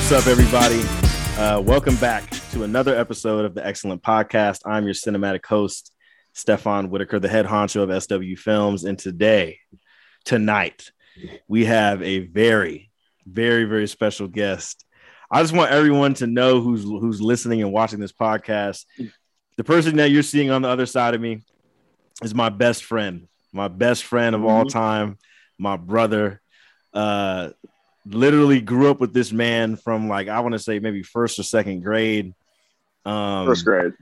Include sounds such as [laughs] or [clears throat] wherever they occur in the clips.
What's up, everybody? Uh, welcome back to another episode of the Excellent Podcast. I'm your cinematic host, Stefon Whitaker, the head honcho of SW Films. And today, tonight, we have a very, very, very special guest. I just want everyone to know who's who's listening and watching this podcast. The person that you're seeing on the other side of me is my best friend, my best friend of all time, my brother. Uh, literally grew up with this man from like I want to say maybe first or second grade. Um, First grade.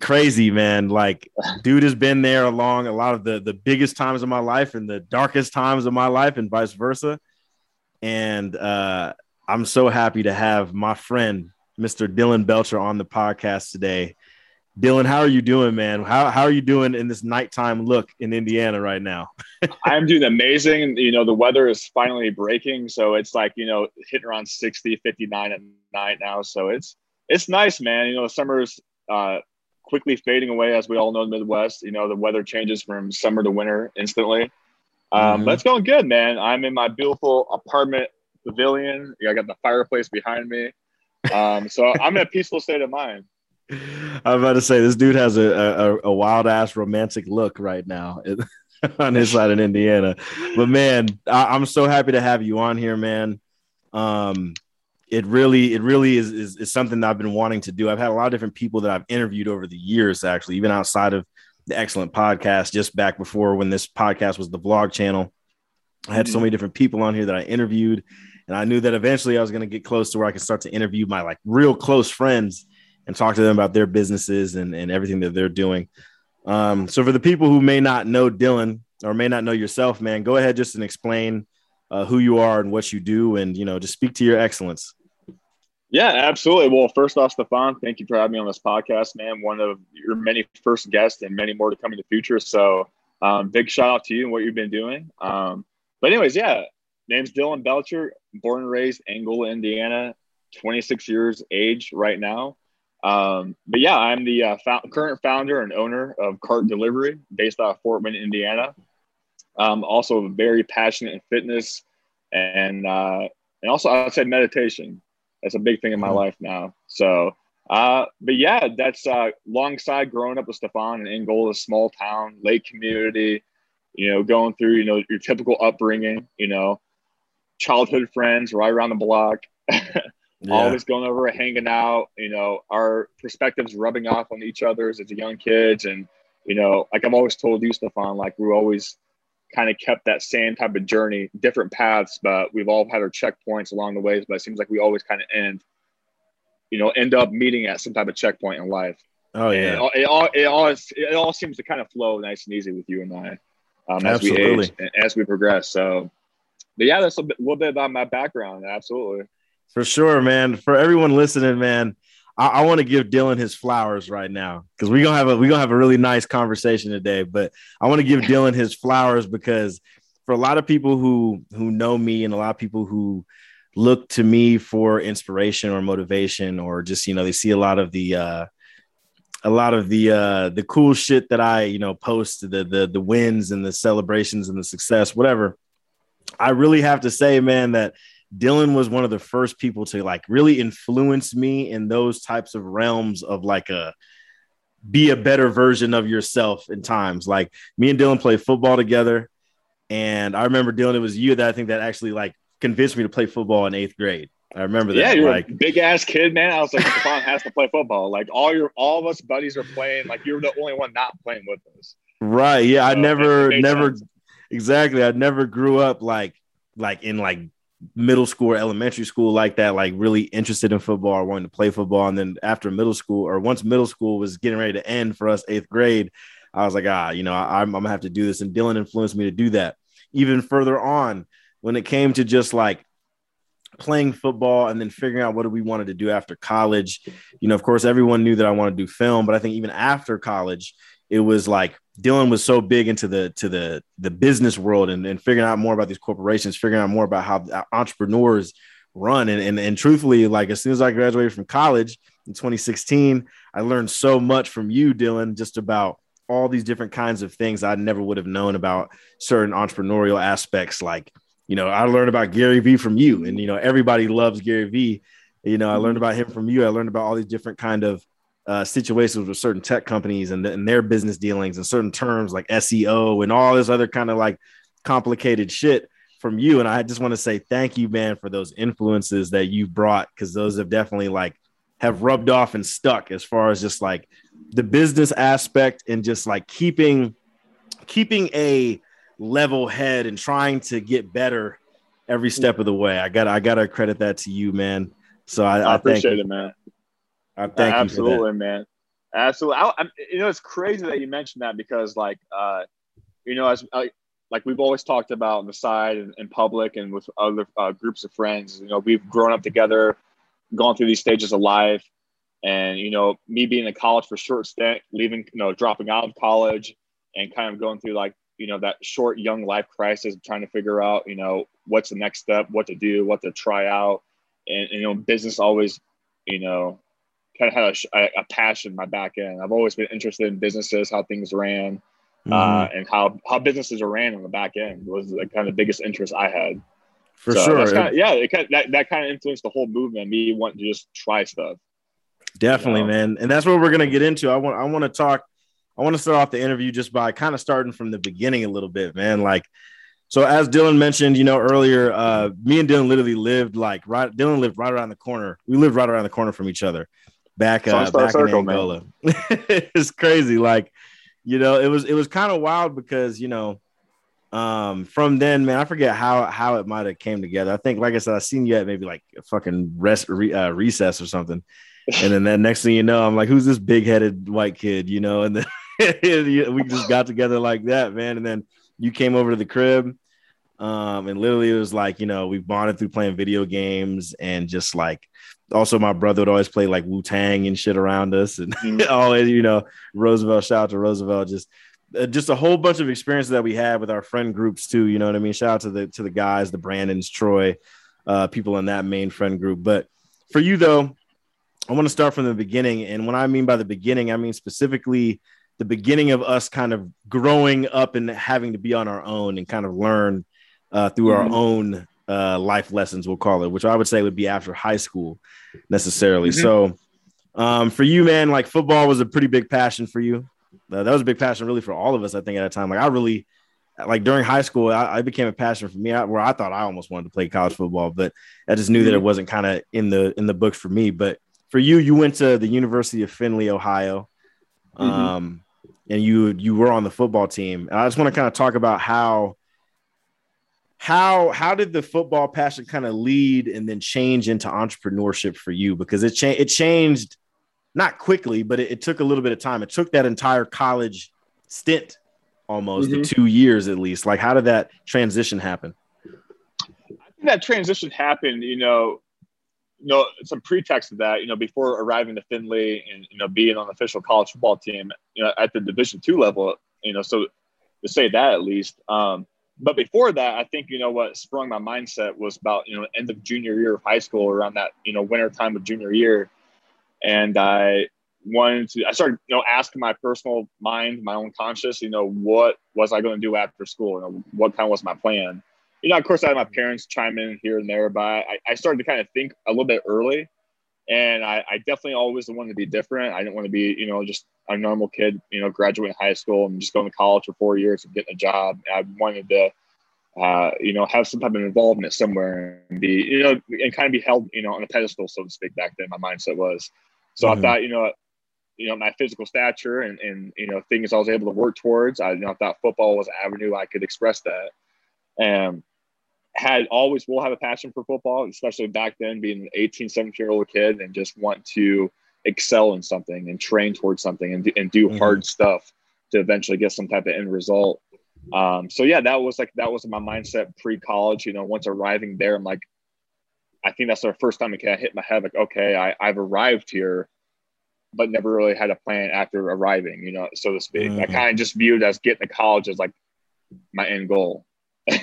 crazy man like dude has been there along a lot of the the biggest times of my life and the darkest times of my life and vice versa and uh i'm so happy to have my friend mr dylan belcher on the podcast today dylan how are you doing man how, how are you doing in this nighttime look in indiana right now [laughs] I'm doing amazing. You know, the weather is finally breaking. So it's like, you know, hitting around 60, 59 at night now. So it's, it's nice, man. You know, the summer's uh, quickly fading away, as we all know in the Midwest. You know, the weather changes from summer to winter instantly. Um, Mhm. But it's going good, man. I'm in my beautiful apartment pavilion. I got the fireplace behind me. Um, so I'm in a peaceful state of mind. I'm about to say this dude has a a, a wild ass romantic look right now [laughs] on his side in indiana. But man I, i'm so happy to have you on here man. Um it really it really is, is is something that i've been wanting to do. I've had a lot of different people that i've interviewed over the years actually even outside of the excellent podcast just back before when this podcast was the vlog channel. I had so many different people on here that i interviewed and i knew that eventually i was going to get close to where i could start to interview my like real close friends and talk to them about their businesses and, and everything that they're doing um, so for the people who may not know Dylan or may not know yourself, man, go ahead just and explain uh, who you are and what you do, and you know, just speak to your excellence. Yeah, absolutely. Well, first off, Stefon, thank you for having me on this podcast, man. One of your many first guests and many more to come in the future. So, um, big shout out to you and what you've been doing. Um, but, anyways, yeah, name's Dylan Belcher, born and raised Angola, Indiana, 26 years age right now. Um, but yeah, I'm the uh, current founder and owner of CARTT Delivery based out of Fort Wayne, Indiana. Um, also very passionate in fitness and uh, and also outside meditation that's a big thing in my Mhm. life now. So, uh, but yeah, that's uh, alongside growing up with Stefon in Angola, small town, lake community, you know, going through, you know, your typical upbringing, you know, childhood friends right around the block, [laughs] always going over, hanging out, you know, our perspectives rubbing off on each other's as young kids. And, you know, like I've always told you, Stefon, like we're always kind of kept that same type of journey, different paths, but we've all had our checkpoints along the ways. But it seems like we always kind of end, you know, end up meeting at some type of checkpoint in life. Oh yeah, it all, it all, it all, it all seems to kind of flow nice and easy with you and I um, as we age and as we progress. So, but yeah, that's a bit, little bit about my background. Absolutely. For sure, man. For everyone listening, man, I, I want to give Dylan his flowers right now because we're gonna have a we're gonna have a really nice conversation today. But I want to give Dylan his flowers because for a lot of people who who know me and a lot of people who look to me for inspiration or motivation or just you know they see a lot of the uh a lot of the uh the cool shit that I you know post the the the wins and the celebrations and the success whatever I really have to say man that Dylan was one of the first people to like really influence me in those types of realms of like a be a better version of yourself in times like me and Dylan played football together and I remember Dylan it was you that I think that actually like convinced me to play football in 8th grade I remember that Yeah, you're like a big ass kid, man. I was like, Stefon has to play football. Like all your, all of us buddies are playing. Like you're the only one not playing with us. Right. Yeah. I never, never, sense. exactly. I never grew up like, like in like middle school or elementary school like that, like really interested in football or wanting to play football. And then after middle school or once middle school was getting ready to end for us, eighth grade, I was like, ah, you know, I, I'm gonna have to do this. And Dylan influenced me to do that. Even further on, when it came to just like playing football and then figuring out what we wanted to do after college, you know, of course, everyone knew that I wanted to do film, but I think even after college, it was like Dylan was so big into the to the the business world and, and figuring out more about these corporations, figuring out more about how entrepreneurs run. And, and and truthfully, like as soon as I graduated from college in 2016, I learned so much from you, Dylan, just about all these different kinds of things I never would have known about certain entrepreneurial aspects like you know, I learned about Gary Vee from you, and you know, everybody loves Gary Vee. You know, I learned mm-hmm. about him from you. I learned about all these different kind of uh, situations with certain tech companies and, and their business dealings and certain terms like SEO and all this other kind of like complicated shit from you. And I just want to say thank you, man, for those influences that you brought because those have definitely like have rubbed off and stuck as far as just like the business aspect and just like keeping keeping a level head and trying to get better every step of the way. I got I gotta credit that to you, man. So I, I, I appreciate it, man. I thank absolutely, man. Absolutely. I, I, you know, it's crazy that you mentioned that because, like, uh, you know, as I, like we've always talked about on the side and in public and with other uh, groups of friends. You know, we've grown up together, gone through these stages of life, and you know, me being in college for a short stint, leaving, you know, dropping out of college, and kind of going through like you know that short young life crisis, trying to figure out you know what's the next step, what to do, what to try out, and, and you know, business always, you know, kind of had a, a, passion in my back end. I've always been interested in businesses, how things ran, mm-hmm. uh, and how how businesses are ran on the back end was the kind of the biggest interest I had. For so sure, kind of, yeah, it kind of, that that kind of influenced the whole movement. Me wanting to just try stuff. Definitely, you know? man, and that's what we're gonna get into. I want I want to talk. I want to start off the interview just by kind of starting from the beginning a little bit, man. Like so as Dylan mentioned, you know, earlier, uh, me and Dylan literally lived like right. Dylan lived right around the corner. We lived right around the corner from each other, back uh, back circle, in Angola. [laughs] it's crazy. Like, you know, it was it was kind of wild because you know, um, from then, man, I forget how how it might have came together. I think, like I said, I seen you at maybe like a fucking rest re, uh, recess or something, and then that next thing you know, I'm like, who's this big headed white kid? You know, and then [laughs] we just got together like that, man, and then you came over to the crib. Um, and literally it was like, you know, we bonded through playing video games and just like also my brother would always play like Wu Tang and shit around us. And mm-hmm. [laughs] always, you know, Roosevelt, shout out to Roosevelt, just uh, just a whole bunch of experiences that we had with our friend groups too. You know what I mean? Shout out to the to the guys, the Brandons, Troy, uh, people in that main friend group. But for you though, I want to start from the beginning. And when I mean by the beginning, I mean specifically the beginning of us kind of growing up and having to be on our own and kind of learn uh, through mm-hmm. our own uh, life lessons, we'll call it, which I would say would be after high school necessarily. Mm-hmm. So, um, for you, man, like football was a pretty big passion for you. Uh, that was a big passion, really, for all of us. I think at that time, like I really, like during high school, I, I became a passion for me. I, where I thought I almost wanted to play college football, but I just knew mm-hmm. that it wasn't kind of in the in the books for me. But for you, you went to the University of Findlay, Ohio. Mm-hmm. Um, and you you were on the football team. And I just want to kind of talk about how how how did the football passion kind of lead and then change into entrepreneurship for you? Because it changed it changed not quickly, but it, it, took a little bit of time. It took that entire college stint almost mm-hmm. two years at least. Like how did that transition happen? I think that transition happened, you know, you know, some pretext of that, you know, before arriving to Findlay and you know being on the official college football team, you know, at the Division two level, you know, so to say that at least. Um, but before that, I think you know what sprung my mindset was about you know end of junior year of high school, around that you know winter time of junior year, and I wanted to. I started you know asking my personal mind, my own conscious, you know, what was I going to do after school? You know, what kind of was my plan? you know, of course, I had my parents chime in here and there, but I, I started to kind of think a little bit early. And I, I definitely always wanted to be different. I didn't want to be, you know, just a normal kid, you know, graduating high school and just going to college for four years and getting a job. I wanted to, uh, you know, have some type of involvement somewhere and be, you know, and kind of be held, you know, on a pedestal, so to speak. Back then, my mindset was. So mm-hmm. I thought, you know, you know, my physical stature and and you know things I was able to work towards. I you know I thought football was an avenue I could express that and had always will have a passion for football, especially back then being an 18, 17 year old kid and just want to excel in something and train towards something and, and do mm-hmm. hard stuff to eventually get some type of end result. Um, so yeah, that was like, that was my mindset pre college, you know, once arriving there, I'm like, I think that's the first time it kind of hit my head. Like, okay, I, I've arrived here, but never really had a plan after arriving, you know, so to speak. Mm-hmm. I kind of just viewed as getting to college as like my end goal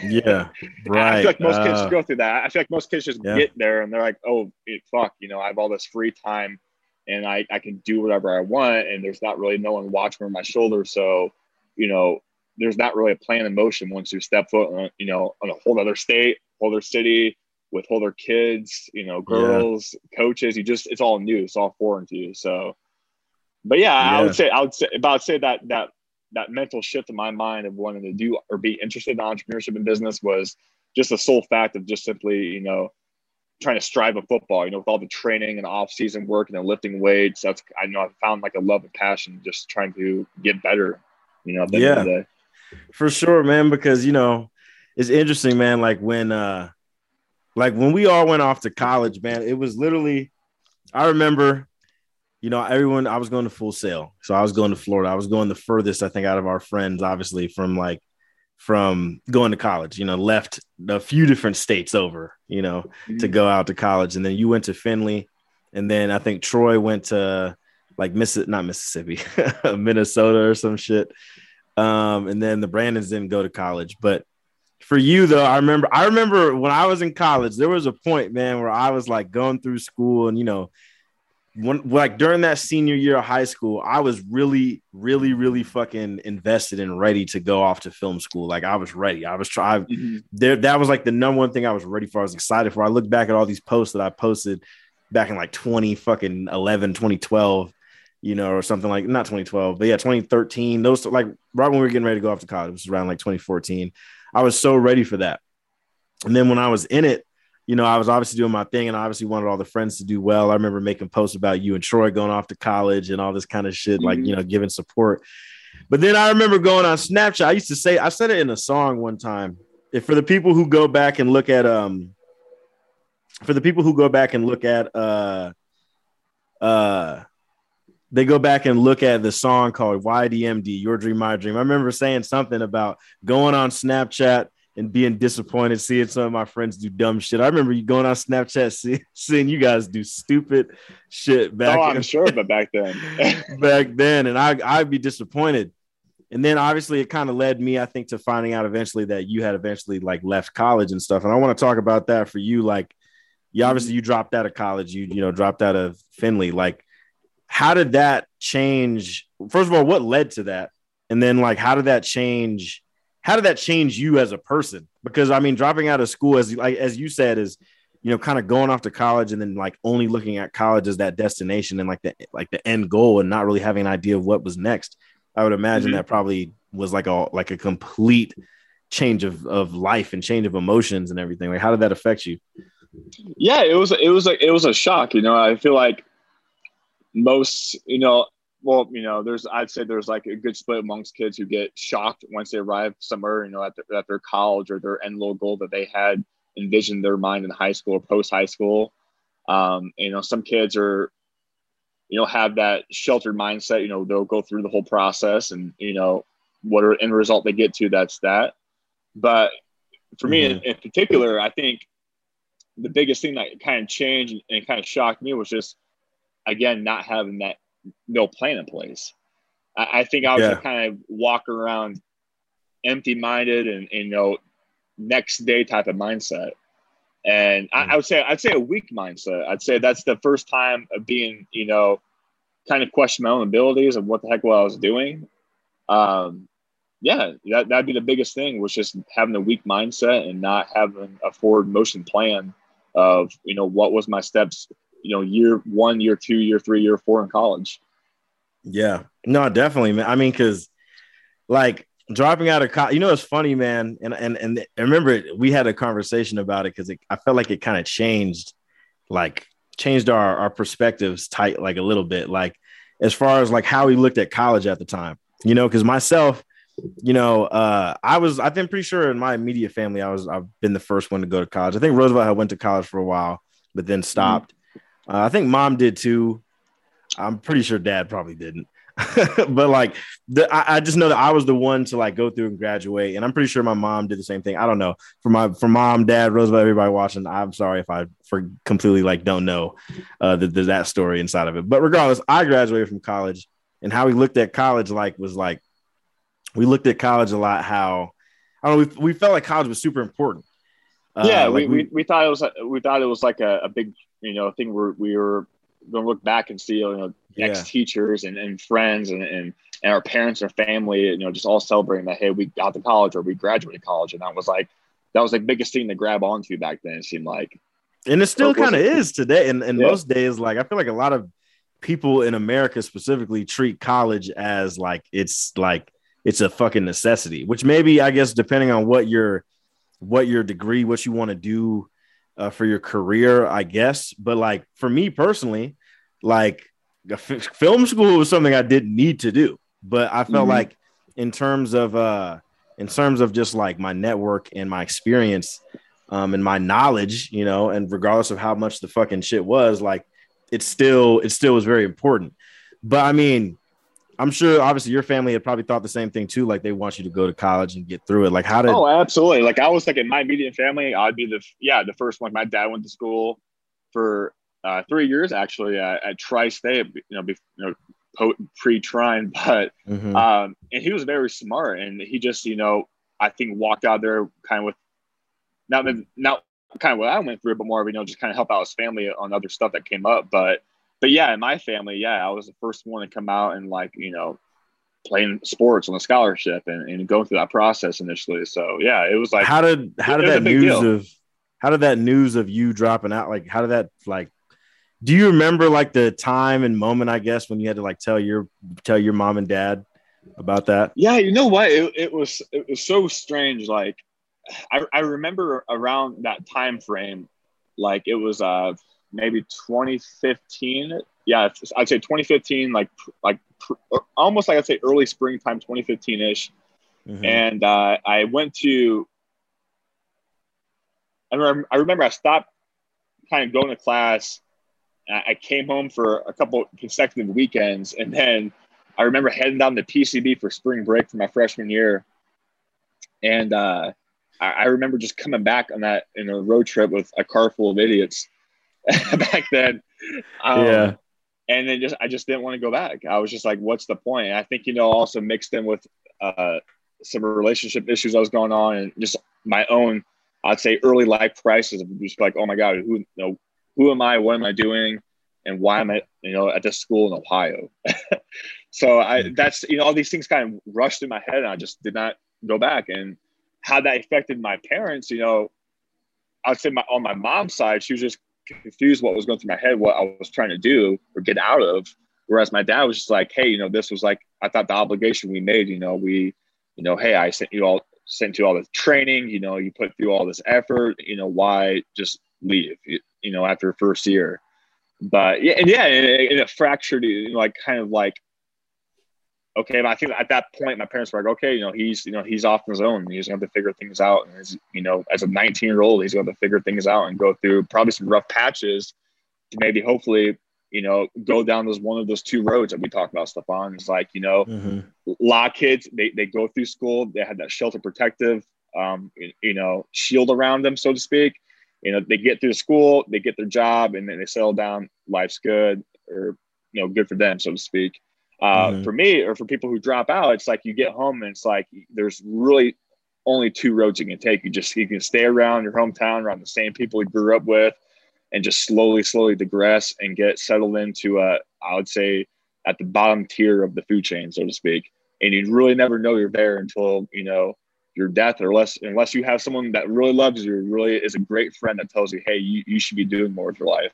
yeah, right. [laughs] I feel like most uh, kids go through that. I feel like most kids just yeah. get there and they're like, "Oh, fuck," you know, I have all this free time, and I I can do whatever I want, and there's not really no one watching over my shoulder. So, you know, there's not really a plan in motion once you step foot on, you know, on a whole other state, whole other city with whole other kids, you know, girls, yeah. coaches. You just, it's all new. It's all foreign to you. So, but yeah, yeah, I would say, I would say, about say that, that, that mental shift in my mind of wanting to do or be interested in entrepreneurship and business was just the sole fact of just simply, you know, trying to strive in football, you know, with all the training and off season work and the lifting weights. That's I know I found like a love and passion just trying to get better, you know, yeah, for sure, man. Because you know, it's interesting, man. Like when uh like when we all went off to college, man, it was literally I remember, you know, everyone I was going to Full Sail. So I was going to Florida. I was going the furthest, I think, out of our friends, obviously, from like from going to college, you know, left a few different states over, you know, mm-hmm. to go out to college. And then you went to Findlay. And then I think Troy went to like Miss not Mississippi, [laughs] Minnesota or some shit. Um, and then the Brandons didn't go to college. But for you though, I remember I remember when I was in college, there was a point, man, where I was like going through school and you know, when like during that senior year of high school, I was really, really, really fucking invested and ready to go off to film school. Like I was ready. I was trying mm-hmm. there. That was like the number one thing I was ready for. I was excited for. I look back at all these posts that I posted back in like 20 fucking 11, 2012, you know, or something like not 2012, but yeah, 2013. Those like right when we were getting ready to go off to college, it was around like 2014. I was so ready for that. And then when I was in it, you know, I was obviously doing my thing and I obviously wanted all the friends to do well. I remember making posts about you and Troy going off to college and all this kind of shit, mm-hmm. like, you know, giving support. But then I remember going on Snapchat. I used to say, I said it in a song one time. If for the people who go back and look at, um, for the people who go back and look at, uh, uh, they go back and look at the song called YDMD, Your Dream, My Dream. I remember saying something about going on Snapchat and being disappointed seeing some of my friends do dumb shit. I remember you going on Snapchat see, seeing you guys do stupid shit back. Oh, I'm sure, but back then, [laughs] back then, and I I'd be disappointed. And then obviously it kind of led me, I think, to finding out eventually that you had eventually like left college and stuff. And I want to talk about that for you. Like, you mm-hmm. obviously you dropped out of college, you you know dropped out of Findlay. Like, how did that change? First of all, what led to that? And then like, how did that change? How did that change you as a person? Because I mean, dropping out of school, as like as you said, is you know, kind of going off to college and then like only looking at college as that destination and like the like the end goal and not really having an idea of what was next. I would imagine mm-hmm. that probably was like a like a complete change of of life and change of emotions and everything. Like, how did that affect you? Yeah, it was it was a it was a shock. You know, I feel like most you know well, you know, there's I'd say there's like a good split amongst kids who get shocked once they arrive somewhere, you know, at, the, at their college or their end goal that they had envisioned their mind in high school or post high school. Um, you know, some kids are, you know, have that sheltered mindset. You know, they'll go through the whole process, and you know, whatever end result they get to, that's that. But for mm-hmm. me, in, in particular, I think the biggest thing that kind of changed and kind of shocked me was just again not having that no plan in place. I, I think I was yeah. kind of walk around empty minded and, and, you know next day type of mindset. And I, I, would say I'd say a weak mindset. I'd say that's the first time of being, you know, kind of question my own abilities and what the heck what I was doing. Um, yeah, that that'd be the biggest thing was just having a weak mindset and not having a forward motion plan of you know what was my steps you know year one year two year three year four in college. Yeah. No definitely man. I mean because like dropping out of college you know it's funny man and and and I remember we had a conversation about it because i felt like it kind of changed like changed our our perspectives tight like a little bit like as far as like how we looked at college at the time you know because myself you know uh i was i've been pretty sure in my immediate family i was i've been the first one to go to college. I think roosevelt had went to college for a while but then stopped. mm-hmm uh, I think mom did too. I'm pretty sure dad probably didn't. [laughs] but like the, I, I, just know that I was the one to like go through and graduate, and I'm pretty sure my mom did the same thing. I don't know for my for mom, dad, Roosevelt, everybody watching. I'm sorry if I for completely like don't know uh, the, the, that story inside of it. But regardless, I graduated from college, and how we looked at college like was like we looked at college a lot. How I don't know, we, we felt like college was super important. Uh, yeah, like we, we, we thought it was we thought it was like a, a big you know thing where we were going to look back and see you know ex teachers and, and friends and, and and our parents or family, you know, just all celebrating that, hey, we got to college or we graduated college. And that was like, that was the biggest thing to grab onto back then, it seemed like. And it still kind of is today. And, and yeah. most days, like, I feel like a lot of people in America specifically treat college as like, it's like, it's a fucking necessity, which maybe, I guess, depending on what your, what your degree, what you want to do uh, for your career, I guess. But like for me personally, like film school was something I didn't need to do but I felt mm-hmm. like in terms of uh in terms of just like my network and my experience um and my knowledge, you know, and regardless of how much the fucking shit was, like it still it still was very important. But I mean, I'm sure obviously your family had probably thought the same thing too. Like they want you to go to college and get through it. Like how did Oh, absolutely. Like I was like in my immediate family, I'd be the yeah, the first one. My dad went to school for uh, three years actually at, at Tri-State, you know, be, you know, pre-Trine, [laughs] but mm-hmm. um, and he was very smart, and he just you know I think walked out there kind of with not not kind of what I went through, but more of you know just kind of help out his family on other stuff that came up. But but yeah, in my family, yeah, I was the first one to come out and like you know playing sports on a scholarship and, and going through that process initially. So yeah, it was like how did how did that news deal. of how did that news of you dropping out like how did that like do you remember like the time and moment i guess when you had to like tell your tell your mom and dad about that yeah you know what it, it was it was so strange like I, I remember around that time frame like it was uh maybe 2015 yeah i'd say 2015 like like almost like i'd say early springtime 2015ish mm-hmm. and uh, i went to I remember, I remember i stopped kind of going to class. I came home for a couple consecutive weekends, and then I remember heading down to PCB for spring break for my freshman year, and uh, I, I, remember just coming back on that in a road trip with a car full of idiots [laughs] back then. Um, yeah. And then just I just didn't want to go back. I was just like, "What's the point?" And I think you know also mixed in with uh, some relationship issues I was going on, and just my own, I'd say, early life crisis of just like, "Oh my god, who you know who am I? What am I doing? And why am I, you know, at this school in Ohio? [laughs] so I, hmm. that's, you know, all these things kind of rushed in my head and I just did not go back. And how that affected my parents, you know, I'd say my, on my mom's side, she was just confused what was going through my head, what I was trying to do or get out of. Whereas my dad was just like, Hey, you know, this was like, I thought the obligation we made, you know, we, you know, Hey, I sent you all, sent you all the training, you know, you put through all this effort, you know, why just leave? you know, after first year. But yeah, and yeah, and it, it fractured, you know, like kind of like, okay, but I think at that point, my parents were like, okay, you know, he's, you know, he's off on his own. He's going to have to figure things out. And as, you know, as a 19 year old, he's going to have to figure things out and go through probably some rough patches to maybe hopefully, you know, go down those one of those two roads that we talked about, Stefon. It's like, you know, mm-hmm. a lot of kids, they, they go through school, they had that shelter protective, um, you know, shield around them, so to speak you know they get through school they get their job and then they settle down life's good or you know good for them so to speak uh, mm-hmm. for me or for people who drop out it's like you get home and it's like there's really only two roads you can take you just you can stay around your hometown around the same people you grew up with and just slowly slowly digress and get settled into a i would say at the bottom tier of the food chain so to speak and you really never know you're there until you know your death or unless unless you have someone that really loves you really is a great friend that tells you hey you, you should be doing more with your life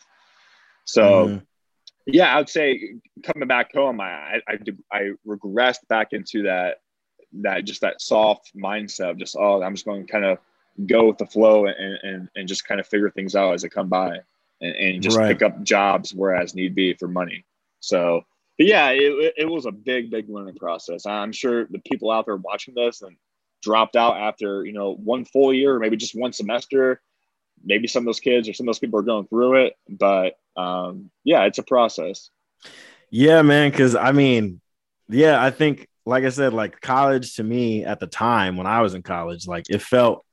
so mm. Yeah i would say coming back home I, I i regressed back into that that just that soft mindset of just oh i'm just going to kind of go with the flow and, and and just kind of figure things out as they come by and, and just right. pick up jobs whereas need be for money so but yeah it, it was a big big learning process i'm sure the people out there watching this and dropped out after you know one full year or maybe just one semester maybe some of those kids or some of those people are going through it but um, yeah it's a process. Yeah man because i mean yeah i think like i said like college to me at the time when i was in college like it felt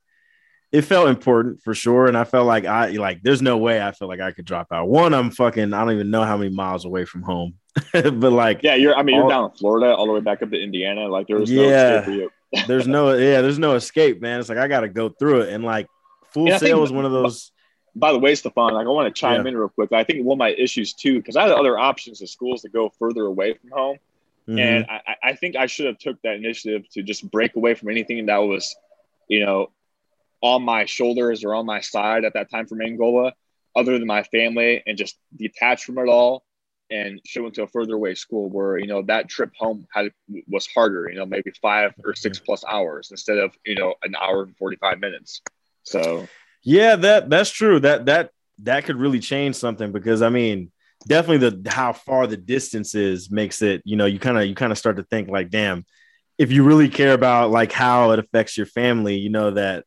it felt important for sure. And i felt like i like there's no way i feel like i could drop out. One i'm fucking i don't even know how many miles away from home. [laughs] But like yeah you're i mean you're down in florida all the way back up to indiana. Like there was yeah, no there's no yeah, there's no escape, man. It's like I got to go through it, and like Full yeah, Sail was one of those. By the way, Stefon, like I want to chime yeah. in real quick. I think one of my issues too, because I had other options of schools to go further away from home, Mm-hmm. And I, I think I should have took that initiative to just break away from anything that was, you know, on my shoulders or on my side at that time from Angola, other than my family, and just detach from it all and should went to a further away school where you know that trip home had was harder you know maybe five or six plus hours instead of you know an hour and 45 minutes so yeah that that's true that that that could really change something because i mean definitely the how far the distance is makes it you know you kind of you kind of start to think like damn if you really care about like how it affects your family you know that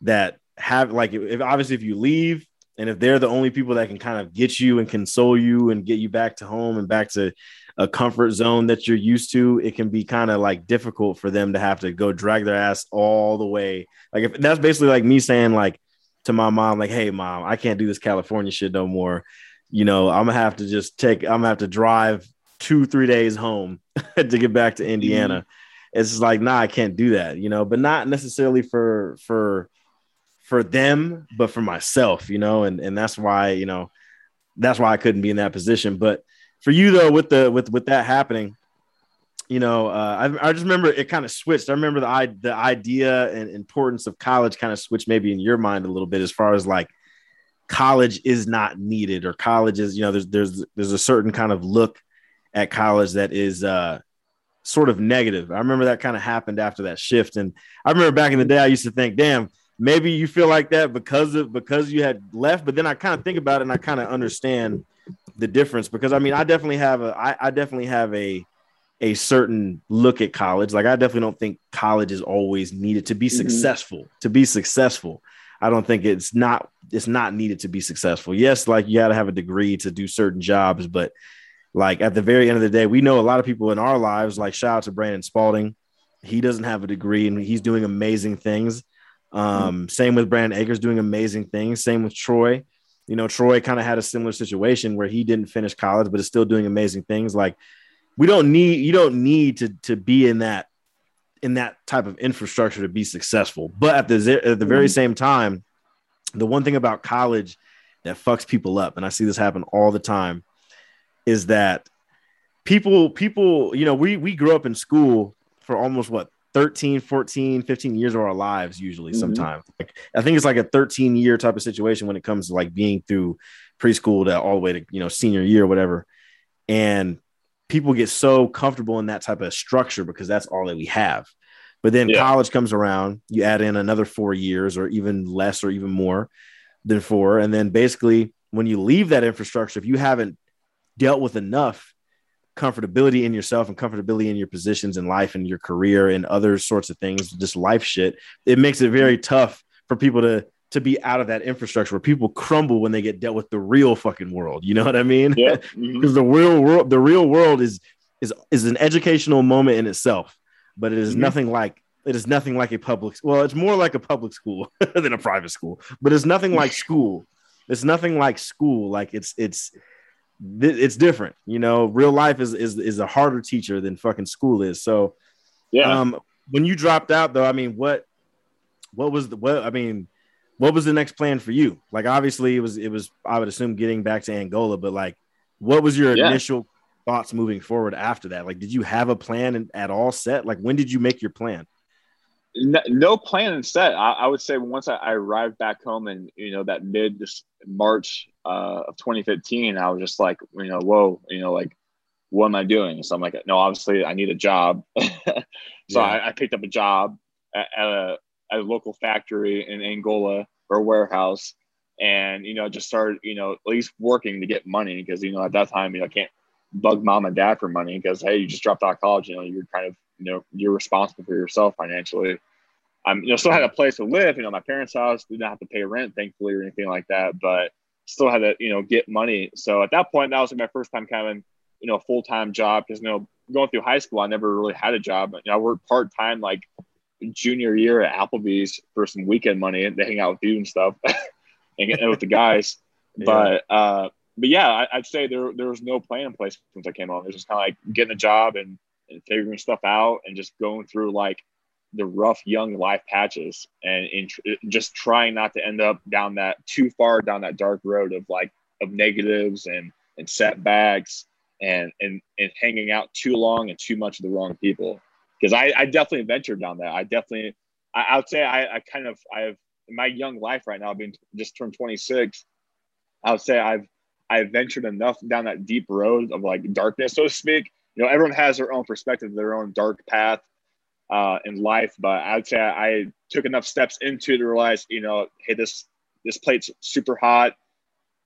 that have like if obviously if you leave and if they're the only people that can kind of get you and console you and get you back to home and back to a comfort zone that you're used to, it can be kind of like difficult for them to have to go drag their ass all the way. Like if that's basically like me saying like to my mom, like, hey mom, I can't do this California shit no more you know, I'm gonna have to just take, I'm gonna have to drive two, three days home [laughs] to get back to Indiana. Mm-hmm. It's like, nah, I can't do that, you know, but not necessarily for, for, for them, but for myself, you know, and, and that's why, you know, that's why I couldn't be in that position. But for you though, with the, with, with that happening, you know, uh, I, I just remember it kind of switched. I remember the, the idea and importance of college kind of switched maybe in your mind a little bit as far as like, college is not needed or college is you know there's there's there's a certain kind of look at college that is uh sort of negative. I remember that kind of happened after that shift. And i remember back in the day i used to think damn maybe you feel like that because of because you had left. But then i kind of think about it and i kind of understand the difference because i mean i definitely have a I, I definitely have a a certain look at college like i definitely don't think college is always needed to be mm-hmm. successful to be successful I don't think it's not it's not needed to be successful. Yes, like you got to have a degree to do certain jobs, but like at the very end of the day, we know a lot of people in our lives. Like shout out to Brandon Spalding, he doesn't have a degree and he's doing amazing things. Um, mm-hmm. Same with Brandon Akers doing amazing things. Same with Troy. You know, Troy kind of had a similar situation where he didn't finish college, but is still doing amazing things. Like we don't need you don't need to to be in that in that type of infrastructure to be successful. But at the at the very mm-hmm. same time, the one thing about college that fucks people up, and I see this happen all the time, is that people people you know we we grew up in school for almost what 13 14 15 years of our lives usually mm-hmm. sometimes like, i think it's like a 13 year type of situation when it comes to like being through preschool to all the way to you know senior year or whatever and people get so comfortable in that type of structure because that's all that we have. But then yeah. college comes around, you add in another four years or even less or even more than four. And then basically, when you leave that infrastructure, if you haven't dealt with enough comfortability in yourself and comfortability in your positions in life and your career and other sorts of things, just life shit, it makes it very tough for people to to be out of that infrastructure where people crumble when they get dealt with the real fucking world. You know what I mean? Yeah. Because [laughs] mm-hmm. the real world, the real world is is is an educational moment in itself, but it is mm-hmm. nothing like it is nothing like a public. Well, it's more like a public school [laughs] than a private school, but it's nothing like [laughs] school. It's nothing like school. Like it's it's it's different. You know, real life is is is a harder teacher than fucking school is. So, yeah. Um, when you dropped out, though, I mean, what what was the what? I mean what was the next plan for you? Like obviously it was it was I would assume getting back to Angola, but like what was your yeah. initial thoughts moving forward after that? Like did you have a plan at all set? Like when did you make your plan? No, no plan in set. I, I, would say once I, I, arrived back home and you know that mid March uh, of 2015, I was just like you know whoa you know like what am I doing? So I'm like no obviously I need a job. [laughs] so yeah. I, I, picked up a job at, a a local factory in Angola or warehouse and you know just started you know at least working to get money because you know at that time you know I can't bug mom and dad for money because hey you just dropped out of college you know you're kind of you know you're responsible for yourself financially I'm you know still had a place to live you know my parents house didn't have to pay rent thankfully or anything like that but still had to you know get money so at that point that was my first time kind of you know full-time job because you know going through high school I never really had a job you know, I worked part-time like junior year at Applebee's for some weekend money and to hang out with you and stuff [laughs] and getting with the guys. [laughs] yeah. But uh, but yeah, I, would say there there was no plan in place since I came home. It was just kind of like getting a job and, and figuring stuff out and just going through like the rough young life patches and in tr- just trying not to end up down that too far down that dark road of like of negatives and and setbacks and and and hanging out too long and too much of the wrong people. Because I, I definitely ventured down that. I definitely I, I would say I, I kind of I have in my young life right now, being just turned 26, I would say I've I've ventured enough down that deep road of like darkness, so to speak. You know, everyone has their own perspective, their own dark path uh, in life, but I'd say I, I took enough steps into to realize, you know, hey, this this plate's super hot.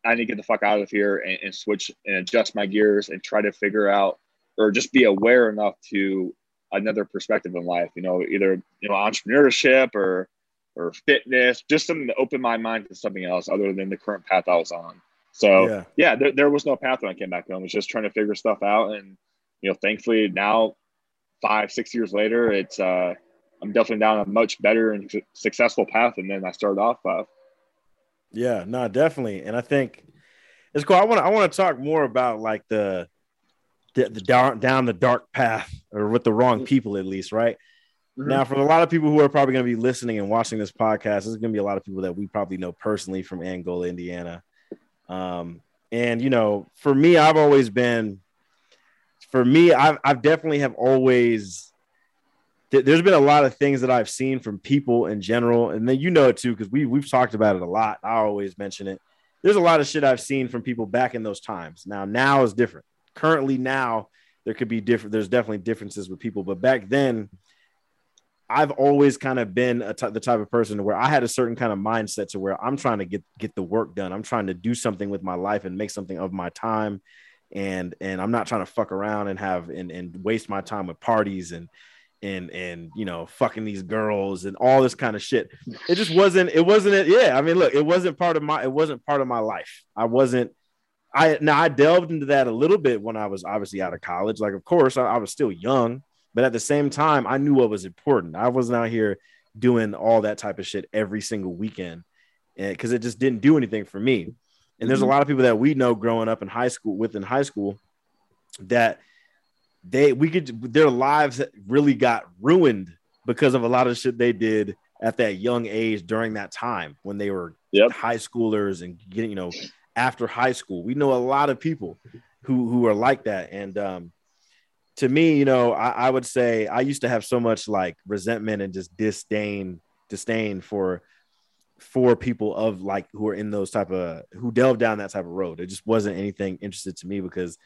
I need to get the fuck out of here and, and switch and adjust my gears and try to figure out or just be aware enough to another perspective in life. You know, either you know entrepreneurship or or fitness, just something to open my mind to something else other than the current path I was on. So yeah, yeah there, there was no path when I came back home. It was just trying to figure stuff out. And, you know, thankfully now five, six years later, it's, uh, I'm definitely down a much better and successful path than then I started off of. Yeah, no, definitely. And I think it's cool. I want to, I want to talk more about like the, the, the down, down the dark path or with the wrong mm-hmm. people, at least. Right. Mm-hmm. Now, for a lot of people who are probably going to be listening and watching this podcast, there's going to be a lot of people that we probably know personally from Angola, Indiana. Um, and you know, for me, I've always been, for me, I've, I've definitely have always, th- there's been a lot of things that I've seen from people in general, and then you know it too because we we've talked about it a lot. I always mention it. There's a lot of shit I've seen from people back in those times. Now, now is different. Currently, now there could be different. There's definitely differences with people, but back then I've always kind of been the type of person where I had a certain kind of mindset to where I'm trying to get get the work done. I'm trying to do something with my life and make something of my time, and and I'm not trying to fuck around and have and, and waste my time with parties and and and you know fucking these girls and all this kind of shit. It just wasn't. It wasn't. It. Yeah. I mean, look, it wasn't part of my. It wasn't part of my life. I wasn't. I now I delved into that a little bit when I was obviously out of college. Like, of course, I, I was still young but at the same time, I knew what was important. I wasn't out here doing all that type of shit every single weekend because it just didn't do anything for me. And there's a mm-hmm. lot of people that we know growing up in high school, within high school, that they we could their lives really got ruined because of a lot of shit they did at that young age during that time when they were yep. high schoolers and getting you know after high school. We know a lot of people who who are like that, and um, to me, you know, I, I, would say I used to have so much like resentment and just disdain, disdain for for people of like who are in those type of who delve down that type of road. It just wasn't anything interested to me because,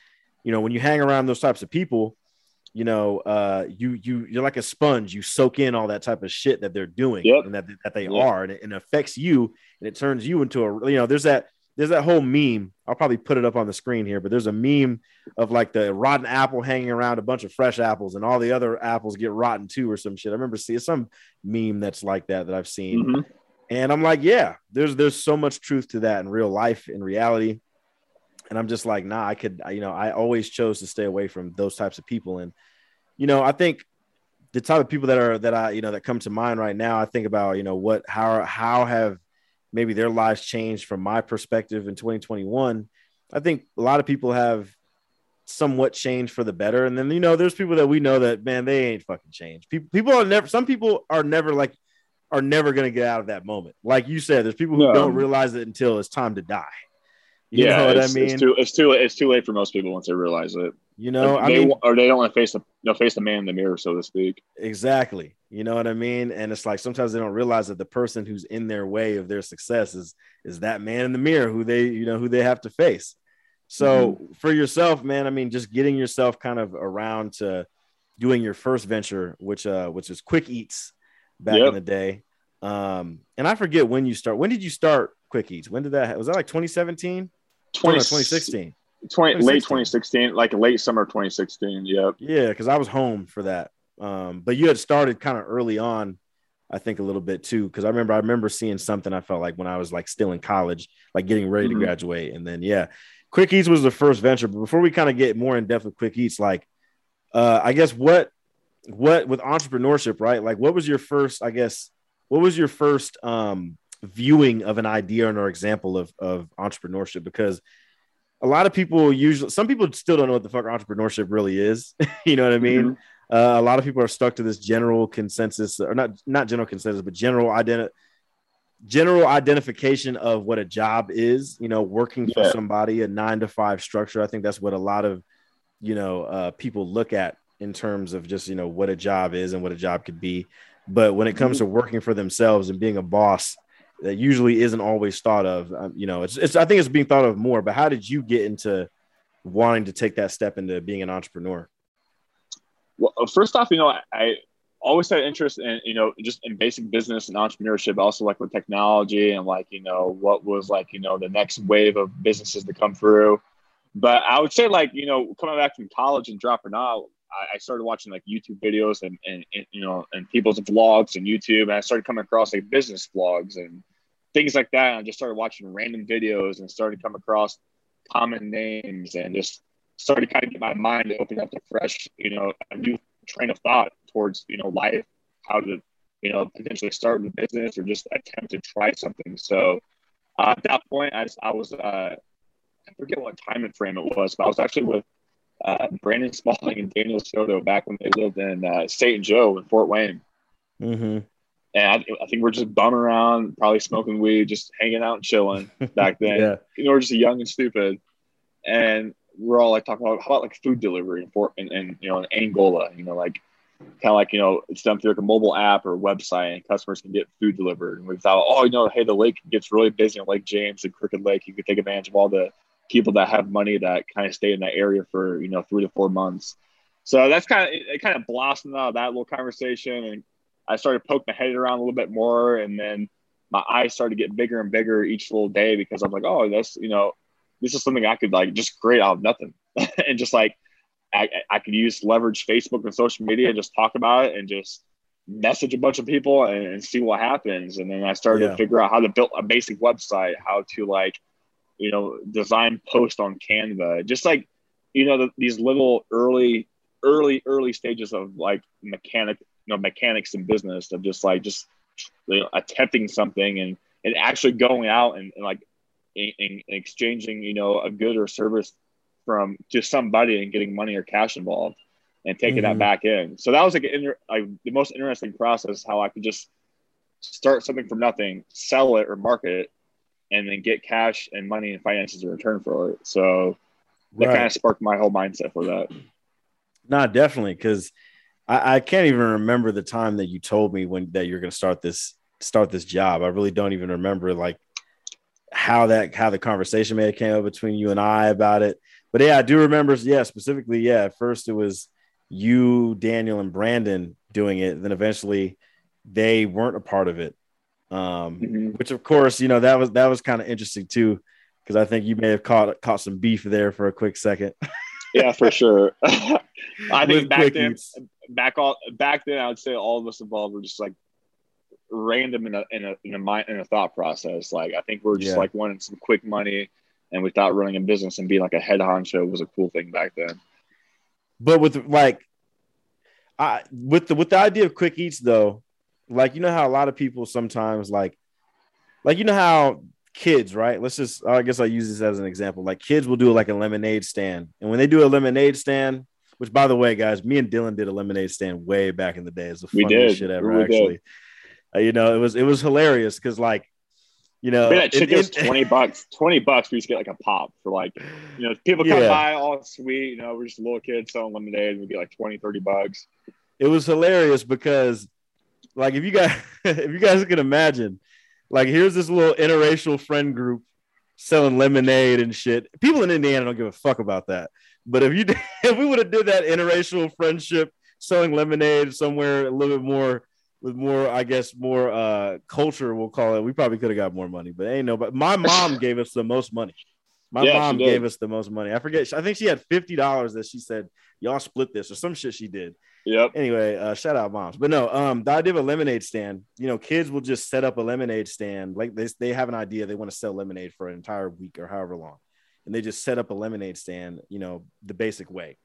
you know, when you hang around those types of people, you know, uh, you you you're like a sponge. You soak in all that type of shit that they're doing yep. and that that they yep. are, and it, and it affects you, and it turns you into a you know. There's that there's that whole meme. I'll probably put it up on the screen here, but there's a meme of like the rotten apple hanging around a bunch of fresh apples, and all the other apples get rotten too, or some shit. I remember seeing some meme that's like that that I've seen, mm-hmm. and I'm like, yeah, there's there's so much truth to that in real life, in reality, and I'm just like, nah, I could, you know, I always chose to stay away from those types of people, and you know, I think the type of people that are that I, you know, that come to mind right now, I think about, you know, what how how have maybe their lives changed from my perspective in 2021 i think a lot of people have somewhat changed for the better and then you know there's people that we know that man they ain't fucking changed people people are never some people are never like are never going to get out of that moment like you said there's people who no. don't realize it until it's time to die you yeah, know what I mean? It's too, it's too it's too late for most people once they realize it. You know, I mean, or they don't want to face the you know, face the man in the mirror, so to speak. Exactly. You know what I mean? And it's like sometimes they don't realize that the person who's in their way of their success is is that man in the mirror who they you know who they have to face. So mm-hmm. for yourself, man, I mean, just getting yourself kind of around to doing your first venture, which uh which is quick eats back yep. in the day. Um, and I forget when you start. When did you start Quick Eats? When did that? Was that like 2017? 20, 2016. 20, late 2016, like late summer 2016. Yep. Yeah, because I was home for that. Um, but you had started kind of early on, I think a little bit too. Because I remember I remember seeing something I felt like when I was like still in college, like getting ready mm-hmm. to graduate, and then yeah, Quick Eats was the first venture. But before we kind of get more in depth with Quick Eats, like uh, I guess what what with entrepreneurship, right? Like what was your first, I guess, what was your first um viewing of an idea or an example of, of entrepreneurship because a lot of people usually some people still don't know what the fuck entrepreneurship really is [laughs] you know what i mean mm-hmm. Uh, a lot of people are stuck to this general consensus or not not general consensus but general identi- general identification of what a job is you know working for yeah. somebody a nine to five structure. I think that's what a lot of you know uh, people look at in terms of just you know what a job is and what a job could be. But when it comes to working for themselves and being a boss that usually isn't always thought of um, you know it's, it's i think it's being thought of more but how did you get into wanting to take that step into being an entrepreneur well uh, first off you know i, I always had interest in you know just in basic business and entrepreneurship also like with technology and like you know what was like you know the next wave of businesses to come through but i would say like you know coming back from college and dropping out I, started watching like YouTube videos and, and, and, you know and people's vlogs and YouTube, and I started coming across like business vlogs and things like that. And I just started watching random videos and started to come across common names and just started kind of get my mind to open up to fresh, you know, a new train of thought towards you know life, how to you know potentially start a business or just attempt to try something. So uh, at that point, I, I was uh, I forget what time and frame it was, but I was actually with uh, Brandon [laughs] Spalding and Daniel Soto back when they lived in uh, St. Joe in Fort Wayne. Mm-hmm. And I, I, think we're just bumming around, probably smoking weed, just hanging out and chilling [laughs] back then. yeah. You know, we're just young and stupid. And we're all like talking about how about like food delivery in Fort and, and you know in Angola, you know, like kind of like you know it's done through like a mobile app or website and customers can get food delivered. And we thought, oh, you know, hey, the lake gets really busy in Lake James and Crooked Lake. You could take advantage of all the people that have money that kind of stay in that area for you know three to four months. So that's kind of it. Kind of blossomed out of that little conversation, and I started poking my head around a little bit more, and then my eyes started to get bigger and bigger each little day because I'm like, oh, that's you know, this is something I could like just create out of nothing, [laughs] and just like I, I could use leverage Facebook and social media, and just talk about it, and just message a bunch of people and, and see what happens. And then I started yeah. to figure out how to build a basic website, how to like you know, design post on Canva, just like, you know, the, these little early, early, early stages of like mechanic, you know, mechanics in business of just like, just you know, attempting something and, and actually going out and, and like in, in exchanging, you know, a good or service from just somebody and getting money or cash involved and taking mm-hmm. that back in. So that was like, inter- like the most interesting process, how I could just start something from nothing, sell it or market it, and then get cash and money and finances in return for it. So that right. kind of sparked my whole mindset for that. Not definitely, because I, I, can't even remember the time that you told me when that you're going to start this start this job. I really don't even remember like how that how the conversation may have came up between you and I about it. But yeah, I do remember. Yeah, specifically, yeah. At first, it was you, Daniel, and Brandon doing it. Then eventually, they weren't a part of it um, mm-hmm. which of course you know that was that was kind of interesting too because I think you may have caught caught some beef there for a quick second. [laughs] yeah, for sure. [laughs] I think back then, back all back then, I would say all of us involved were just like random in a in a in a mind in a thought process. Like I think we are just yeah. like wanting some quick money, and we thought running a business and being like a head honcho was a cool thing back then. But with like, I with the with the idea of quick eats though, like you know how a lot of people sometimes like like you know how kids right? Let's just i guess i use this as an example. Like kids will do like a lemonade stand. And when they do a lemonade stand which by the way guys me and dylan did a lemonade stand way back in the day. It's the funniest shit ever we actually uh, you know it was it was hilarious because like you know, that shit it, 20 bucks, 20 bucks. We used to get like a pop for like, you know, people come yeah. by all sweet, you know, we're just little kids selling lemonade. We get like 20, 30 bucks. It was hilarious because like if you guys [laughs] if you guys can imagine, like here's this little interracial friend group selling lemonade and shit. People in Indiana don't give a fuck about that. But if you did, [laughs] if we would have did that interracial friendship selling lemonade somewhere a little bit more with more, I guess, more uh culture, we'll call it, we probably could have got more money. But ain't no. But my mom [laughs] gave us the most money. My yeah, mom gave us the most money. I forget. I think she had fifty dollars that she said y'all split this or some shit she did. Yep. Anyway, uh, shout out moms. But no, um, the idea of a lemonade stand, you know, kids will just set up a lemonade stand. Like they, they have an idea they want to sell lemonade for an entire week or however long. And they just set up a lemonade stand, you know, the basic way.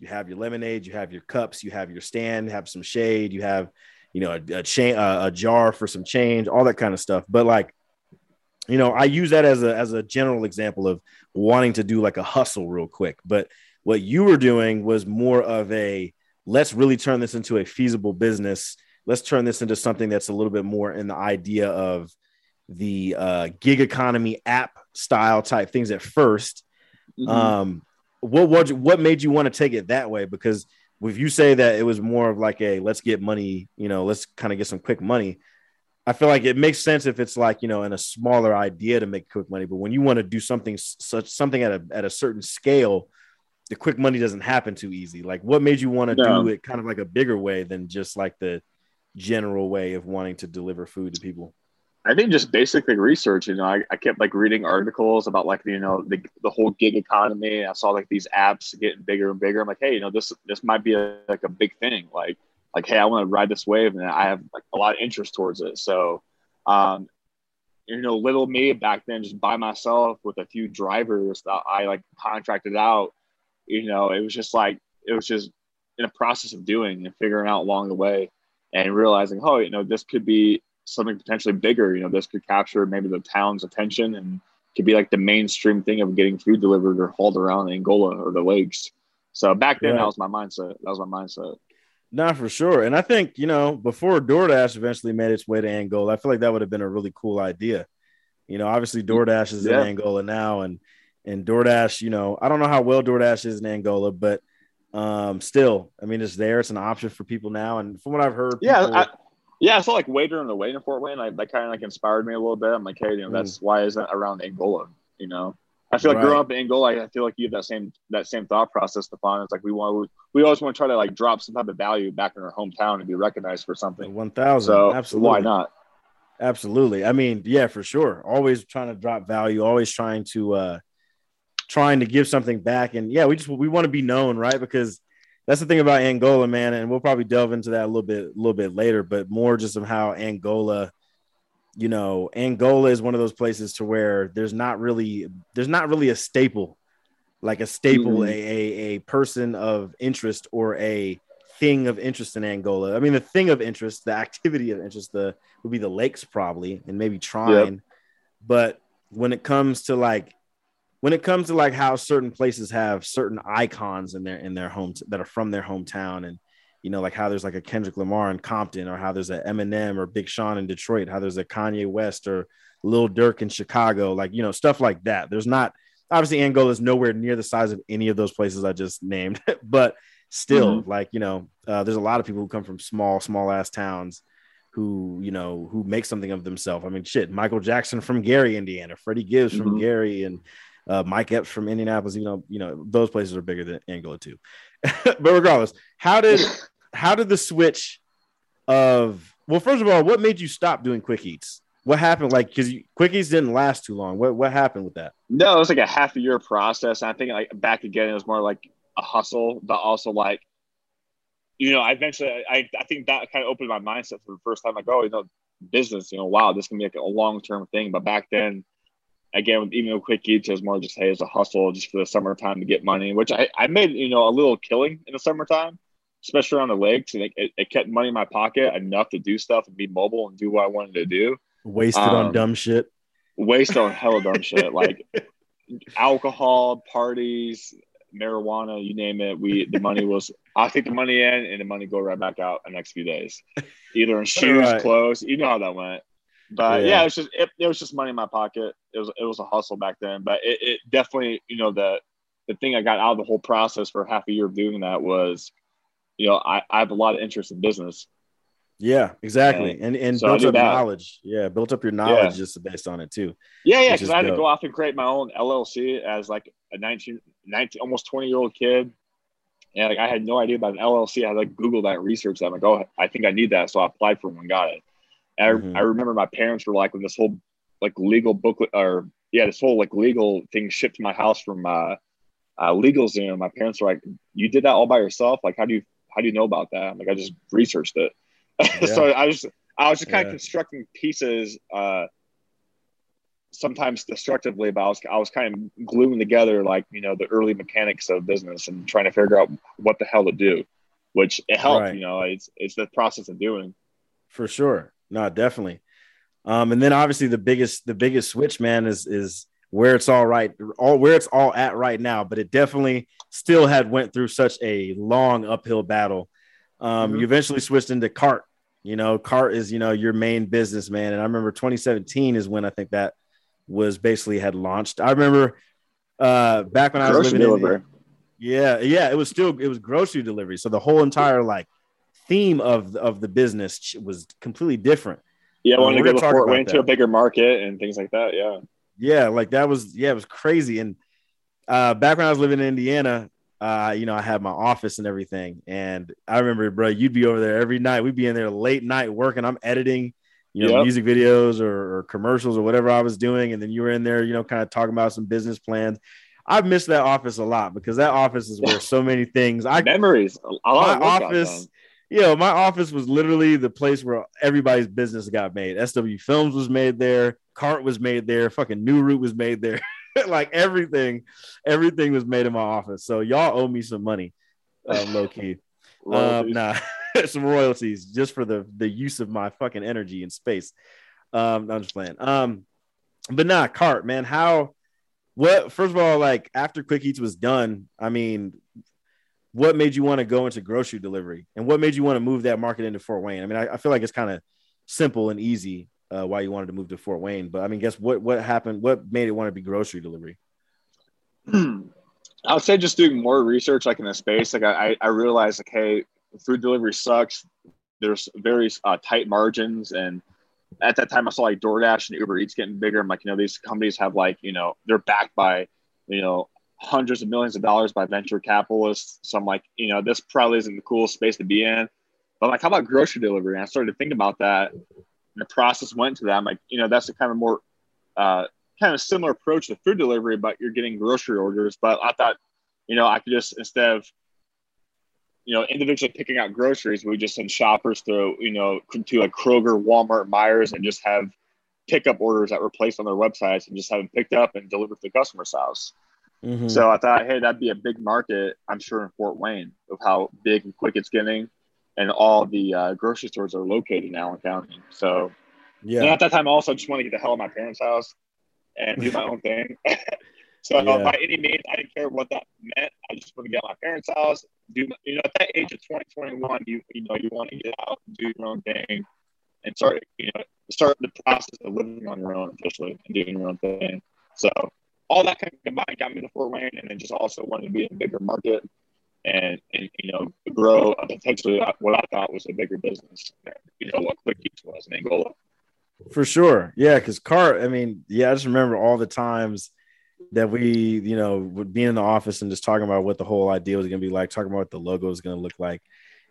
You have your lemonade, you have your cups, you have your stand, have some shade, you have, you know, a, a chain, uh, a jar for some change, all that kind of stuff. But like, you know, I use that as a as a general example of wanting to do like a hustle real quick. But what you were doing was more of a let's really turn this into a feasible business. Let's turn this into something that's a little bit more in the idea of the uh, gig economy app style type things at 1st mm-hmm. um, what what what made you want to take it that way? Because if you say that it was more of like a let's get money, you know, let's kind of get some quick money. I feel like it makes sense if it's like you know in a smaller idea to make quick money, but when you want to do something such something at a at a certain scale, the quick money doesn't happen too easy. Like, what made you want to do it kind of like a bigger way than just like the general way of wanting to deliver food to people? I think just basically research. You know, I, I kept like reading articles about like you know the, the whole gig economy. I saw like these apps getting bigger and bigger. I'm like, hey, you know, this this might be a, like a big thing. Like like, hey, I want to ride this wave, and I have like a lot of interest towards it. So, um, you know, little me back then, just by myself with a few drivers that I like contracted out. You know, it was just like it was just in a process of doing and figuring out along the way, and realizing, oh, you know, this could be something potentially bigger. You know, this could capture maybe the town's attention and could be like the mainstream thing of getting food delivered or hauled around Angola or the lakes. So back then, that was my mindset. That was my mindset. Not for sure. And I think, you know, before DoorDash eventually made its way to Angola, I feel like that would have been a really cool idea. You know, obviously DoorDash is yeah. in Angola now and and DoorDash, you know, I don't know how well DoorDash is in Angola, but um still, I mean, it's there. It's an option for people now. And from what I've heard, yeah, I, yeah, I saw like Waiter on the way in Fort Wayne. Like that kind of like inspired me a little bit. I'm like, hey, you know, mm. that's why isn't around Angola, you know? I feel like right. growing up in Angola, I feel like you have that same that same thought process, Stefon. It's like we want we always want to try to like drop some type of value back in our hometown and be recognized for something. One thousand, so absolutely. Why not? Absolutely. I mean, yeah, for sure. Always trying to drop value. Always trying to uh trying to give something back. And yeah, we just we want to be known, right? Because that's the thing about Angola, man. And we'll probably delve into that a little bit a little bit later. But more just of how Angola you know, Angola is one of those places to where there's not really there's not really a staple, like a staple, mm-hmm. a, a a person of interest or a thing of interest in Angola. I mean, the thing of interest, the activity of interest, the would be the lakes probably, and maybe Trine. Yep. But when it comes to like when it comes to like how certain places have certain icons in their in their homes that are from their hometown and you know, like how there's like a Kendrick Lamar in Compton, or how there's a Eminem or Big Sean in Detroit, how there's a Kanye West or Lil Durk in Chicago, like you know, stuff like that. There's not obviously Angola is nowhere near the size of any of those places I just named, [laughs] but still, mm-hmm. like you know, uh, there's a lot of people who come from small, small ass towns who you know who make something of themselves. I mean, shit, Michael Jackson from Gary, Indiana, Freddie Gibbs from mm-hmm. Gary, and uh, Mike Epps from Indianapolis. You know, you know those places are bigger than Angola too. [laughs] but regardless, how did how did the switch of well, first of all, what made you stop doing quick eats? What happened? Like, because Quick Eats didn't last too long. What what happened with that? No, it was like a half a year process. And I think like back again, it was more like a hustle, but also like, you know, I eventually, I, I think that kind of opened my mindset for the first time. Like, oh, you know, business, you know, wow, this can be like a long term thing. But back then, again, with even with quick eats, it was more just hey, it's a hustle just for the summertime to get money, which I, I made, you know, a little killing in the summertime especially around the lakes. And it, it, it, kept money in my pocket enough to do stuff and be mobile and do what I wanted to do. Wasted um, on dumb shit. Waste on hella dumb shit [laughs] like alcohol, parties, marijuana, you name it. We the money was I take the money in and the money go right back out the next few days, either in shoes, right. clothes. You know how that went. But yeah, yeah it was just it, it, was just money in my pocket. It was it was a hustle back then. But it, it definitely you know the the thing I got out of the whole process for half a year of doing that was you know, I, I have a lot of interest in business. Yeah, exactly. And and, and so built up that. knowledge. Yeah, built up your knowledge yeah. just based on it too. Yeah, yeah. Because I had dope. to go off and create my own LLC as like a 19, 19 almost 20 year old kid. And like I had no idea about an LLC. I had like Google that research. That. I'm like, oh, I think I need that. So I applied for one, got it. And mm-hmm. I, I remember my parents were like, when this whole like legal booklet or yeah, this whole like legal thing shipped to my house from uh, uh LegalZoom. My parents were like, you did that all by yourself? Like, how do you how do you know about that? I'm like, I just researched it. [laughs] Yeah. so I was, I was just kind yeah. of constructing pieces, uh, sometimes destructively, but I was, I was kind of gluing together like, you know, the early mechanics of business and trying to figure out what the hell to do, which it helped, right. you know, it's, it's the process of doing. For sure. No, definitely. Um, and then obviously the biggest, the biggest switch, man, is, is, where it's all right, all where it's all at right now. But it definitely still had went through such a long uphill battle. Um, mm-hmm. You eventually switched into CARTT. You know, CARTT is you know your main business, man. And I remember 2017 is when I think that was basically had launched. I remember uh, back when I was living in Yeah, yeah, it was still it was grocery delivery. So the whole entire like theme of of the business was completely different. Yeah, I wanted to go before it went to a bigger market and things like that. Yeah. Yeah, like that was yeah, it was crazy. And uh back when I was living in Indiana, uh, you know, I had my office and everything. And I remember, bro, you'd be over there every night. We'd be in there late night working. I'm editing, you know, yep. music videos or, or, commercials or whatever I was doing. And then you were in there, you know, kind of talking about some business plans. I've missed that office a lot because that office is where [laughs] so many things I memories. A lot my office, you know, my office was literally the place where everybody's business got made. SW Films was made there, CARTT was made there, fucking New Root was made there. [laughs] like everything, everything was made in my office. So y'all owe me some money, um, low key. um, nah, [laughs] some royalties just for the the use of my fucking energy and space. Um, I'm just playing. Um, but nah, CARTT man, how? What? First of all, like after Quick Eats was done, I mean, what made you want to go into grocery delivery, and what made you want to move that market into Fort Wayne? I mean, I, I feel like it's kind of simple and easy uh, why you wanted to move to Fort Wayne. But I mean, guess what? What happened? What made it want to be grocery delivery? [clears throat] I would say just doing more research, like in the space. Like I, I realized, like, hey, food delivery sucks. There's very uh, tight margins, and at that time, I saw like DoorDash and Uber Eats getting bigger. I'm like, you know, these companies have like, you know, they're backed by, you know, hundreds of millions of dollars by venture capitalists. So I'm like, you know, this probably isn't the coolest space to be in. But I'm like, how about grocery delivery? And I started to think about that And the process went to them. Like, you know, that's a kind of more uh, kind of similar approach to food delivery, but you're getting grocery orders. But I thought, you know, I could just instead of you know individually picking out groceries, we just send shoppers through, you know to like Kroger, Walmart, Meijers, and just have pickup orders that were placed on their websites and just have them picked up and delivered to the customer's house. Mm-hmm. So I thought, hey, that'd be a big market, I'm sure, in Fort Wayne of how big and quick it's getting and all the uh, grocery stores are located in Allen County. So, yeah. at that time, also, I just wanted to get the hell out of my parents' house and do my own [laughs] thing. [laughs] so, yeah. by any means, I didn't care what that meant. I just want to get out of my parents' house. Do you know at that age of 20, 21, you you know you want to get out, and do your own thing, and start you know start the process of living on your own officially and doing your own thing. So all that kind of combined got me to Fort Wayne, and then just also wanted to be in a bigger market and, and you know grow potentially uh, what I thought was a bigger business. You know what Quick Eats was in Angola. For sure, yeah. Because car, I mean, yeah, I just remember all the times that we, you know, would be in the office and just talking about what the whole idea was going to be like, talking about what the logo is going to look like.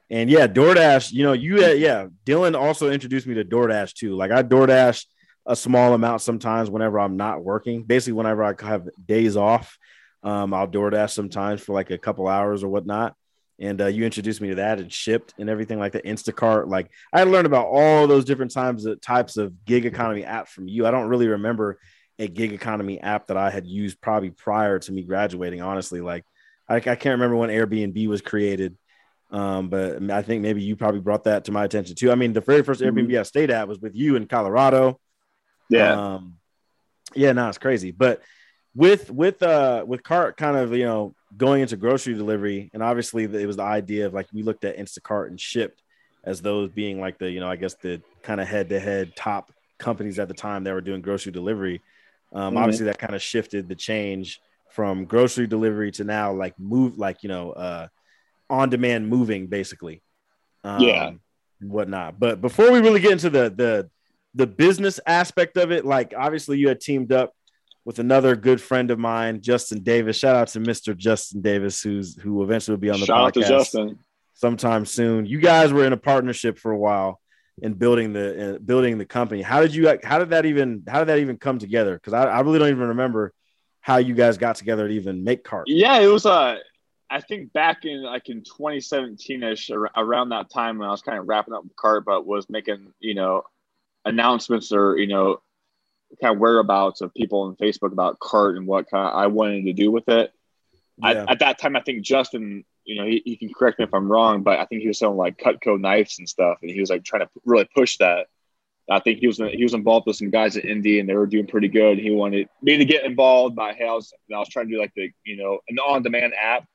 And yeah, DoorDash, you know, you, yeah, Dylan also introduced me to DoorDash too. Like I DoorDash a small amount sometimes whenever I'm not working. Basically, whenever I have days off, um, I'll DoorDash sometimes for like a couple hours or whatnot. And uh, you introduced me to that and Shipt and everything like the Instacart. Like I learned about all those different times of types of gig economy apps from you. I don't really remember a gig economy app that I had used probably prior to me graduating. Honestly, like I, I can't remember when Airbnb was created. Um, but I think maybe you probably brought that to my attention too. I mean, the very 1st Airbnb mm-hmm. I stayed at was with you in Colorado. Yeah. Um, yeah, no, it's crazy. But with with uh with CARTT kind of you know going into grocery delivery and obviously it was the idea of like we looked at instacart and Shipt as those being like the you know i guess the kind of head to head top companies at the time that were doing grocery delivery um, mm-hmm. obviously that kind of shifted the change from grocery delivery to now like move like you know uh on demand moving basically um, yeah whatnot but before we really get into the the the business aspect of it like obviously you had teamed up with another good friend of mine, Justin Davis. Shout out to Mr. Justin Davis, who's who eventually will be on the Shout podcast. Out to Justin. Sometime soon. You guys were in a partnership for a while in building the uh, building the company. How did you how did that even how did that even come together? Because I, I really don't even remember how you guys got together to even make CARTT. Yeah, it was uh I think back in like in 2017ish around that time when I was kind of wrapping up the CARTT, but was making you know announcements or you know kind of whereabouts of people on Facebook about CARTT and what kind of I wanted to do with it. Yeah. I, at that time, I think Justin, you know, he, he, can correct me if I'm wrong, but I think he was selling like Cutco knives and stuff, and he was like trying to really push that. I think he was he was involved with some guys at Indy, and they were doing pretty good. He wanted me to get involved by hey, I was, I was trying to do like the you know an on-demand app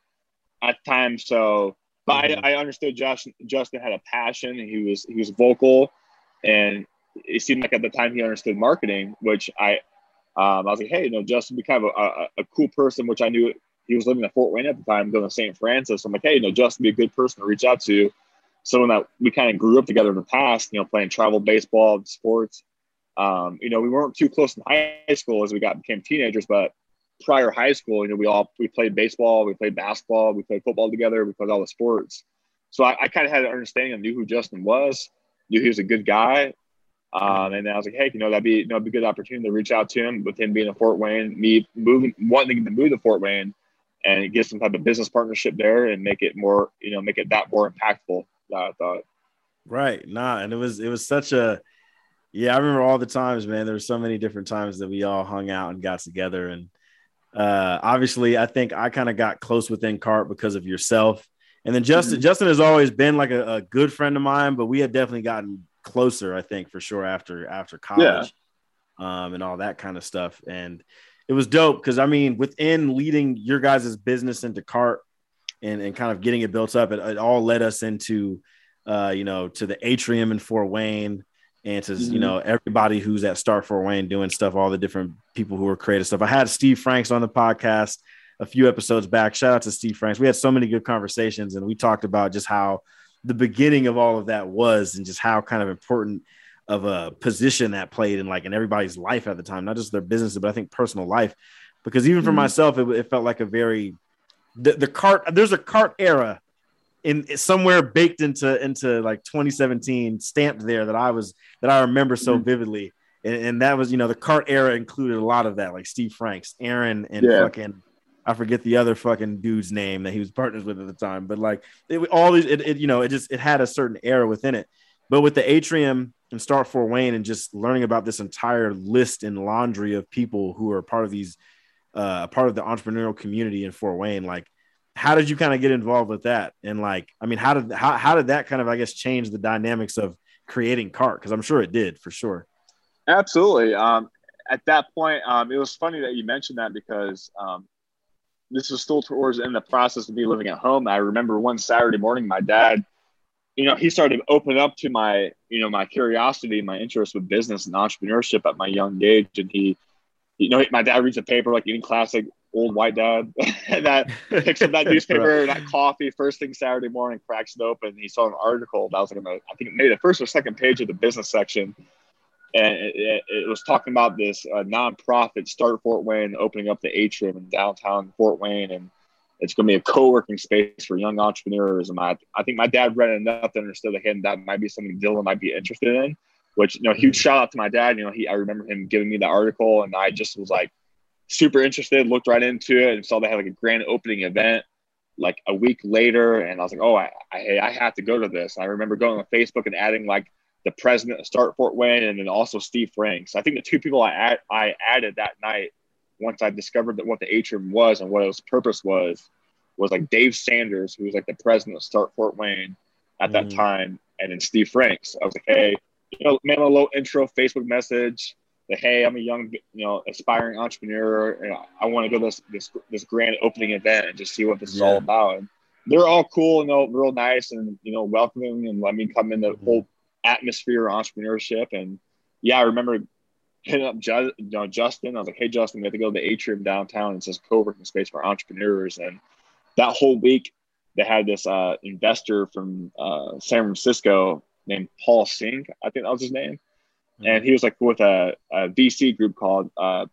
at the time. So, but mm-hmm. I, I understood Justin Justin had a passion, and he was he was vocal, and it seemed like at the time he understood marketing, which I, um, I was like, hey, you know, Justin, be kind of a, a, a, cool person, which I knew he was living in Fort Wayne at the time, going to St. Francis. I'm like, hey, you know, Justin be a good person to reach out to. Someone that we kind of grew up together in the past, you know, playing travel baseball, sports. Um, you know, we weren't too close in high school as we got became teenagers, but prior high school, you know, we all we played baseball, we played basketball, we played football together, we played all the sports. So I, I kind of had an understanding of knew who Justin was, knew he was a good guy. Um, and I was like, hey, you know, that'd be you know, be a good opportunity to reach out to him with him being in Fort Wayne, me moving wanting to move to Fort Wayne and get some type of business partnership there and make it more, you know, make it that more impactful. That I thought. Right. Nah, and it was it was such a yeah, I remember all the times, man. There were so many different times that we all hung out and got together. And uh obviously I think I kind of got close within CARTT because of yourself. And then Justin, mm-hmm. Justin has always been like a, a, good friend of mine, but we had definitely gotten closer, I think, for sure after after college. Yeah. Um, and all that kind of stuff. And it was dope because I mean, within leading your guys' business into CARTT and, and kind of getting it built up, it, it all led us into uh, you know, to the atrium in Fort Wayne and to mm-hmm. you know everybody who's at Start Fort Wayne doing stuff, all the different people who are creative stuff. I had Steve Franks on the podcast a few episodes back. Shout out to Steve Franks. We had so many good conversations and we talked about just how the beginning of all of that was and just how kind of important of a position that played in like in everybody's life at the time, not just their business, but I think personal life. Because even for mm-hmm. myself, it, it, felt like a very the, the CARTT. There's a CARTT era in somewhere baked into into like 2017, stamped there that I was that I remember so mm-hmm. vividly. And, and, that was you know the CARTT era included a lot of that, like Steve Franks, Aaron, and yeah. fucking I forget the other fucking dude's name that he was partners with at the time. But like it, all these, it, it you know it just it had a certain era within it. But with the atrium and Start Fort Wayne and just learning about this entire list and laundry of people who are part of these, uh, part of the entrepreneurial community in Fort Wayne, like, how did you kind of get involved with that? And like, I mean, how did how how did that kind of I guess change the dynamics of creating CARTT? Because I'm sure it did for sure. Absolutely. Um, at that point, um, it was funny that you mentioned that because um, this was still towards in the process of me living at home. I remember one Saturday morning, my dad you know, he started to open up to my, you know, my curiosity, my interest with business and entrepreneurship at my young age. And he, you know, my dad reads a paper like any classic old white dad [laughs] that picks up that [laughs] newspaper, right. that coffee first thing Saturday morning, cracks it open. He saw an article that was like, I think maybe the first or second page of the business section. And it, it, was talking about this uh, nonprofit Start Fort Wayne opening up the atrium in downtown Fort Wayne. And it's going to be a co-working space for young entrepreneurs. And I, I think my dad read enough to understand that him that might be something Dylan might be interested in. Which you know, huge mm-hmm. shout out to my dad. You know, he I remember him giving me the article, and I just was like super interested. Looked right into it and saw they had like a grand opening event like a week later, and I was like, oh, I I, I have to go to this. And I remember going on Facebook and adding like the president of Start Fort Wayne and then also Steve Franks. I think the two people I add, I added that night once I discovered that what the atrium was and what its purpose was, was like Dave Sanders, who was like the president of Start Fort Wayne at that mm. time, and then Steve Franks. I was like, hey, you know, man, a little intro Facebook message. That hey, I'm a young, you know, aspiring entrepreneur, and I want to go to this this this grand opening event and just see what this yeah. is all about. And they're all cool, you know, real nice, and you know, welcoming, and let me come in the mm. whole atmosphere of entrepreneurship. And yeah, I remember hit up you know, Justin. I was like, hey, Justin, we have to go to the atrium downtown. It says co-working space for entrepreneurs. And that whole week, they had this uh, investor from uh, San Francisco named Paul Singh. I think that was his name. Mm-hmm. And he was like with a, a VC group called, uh,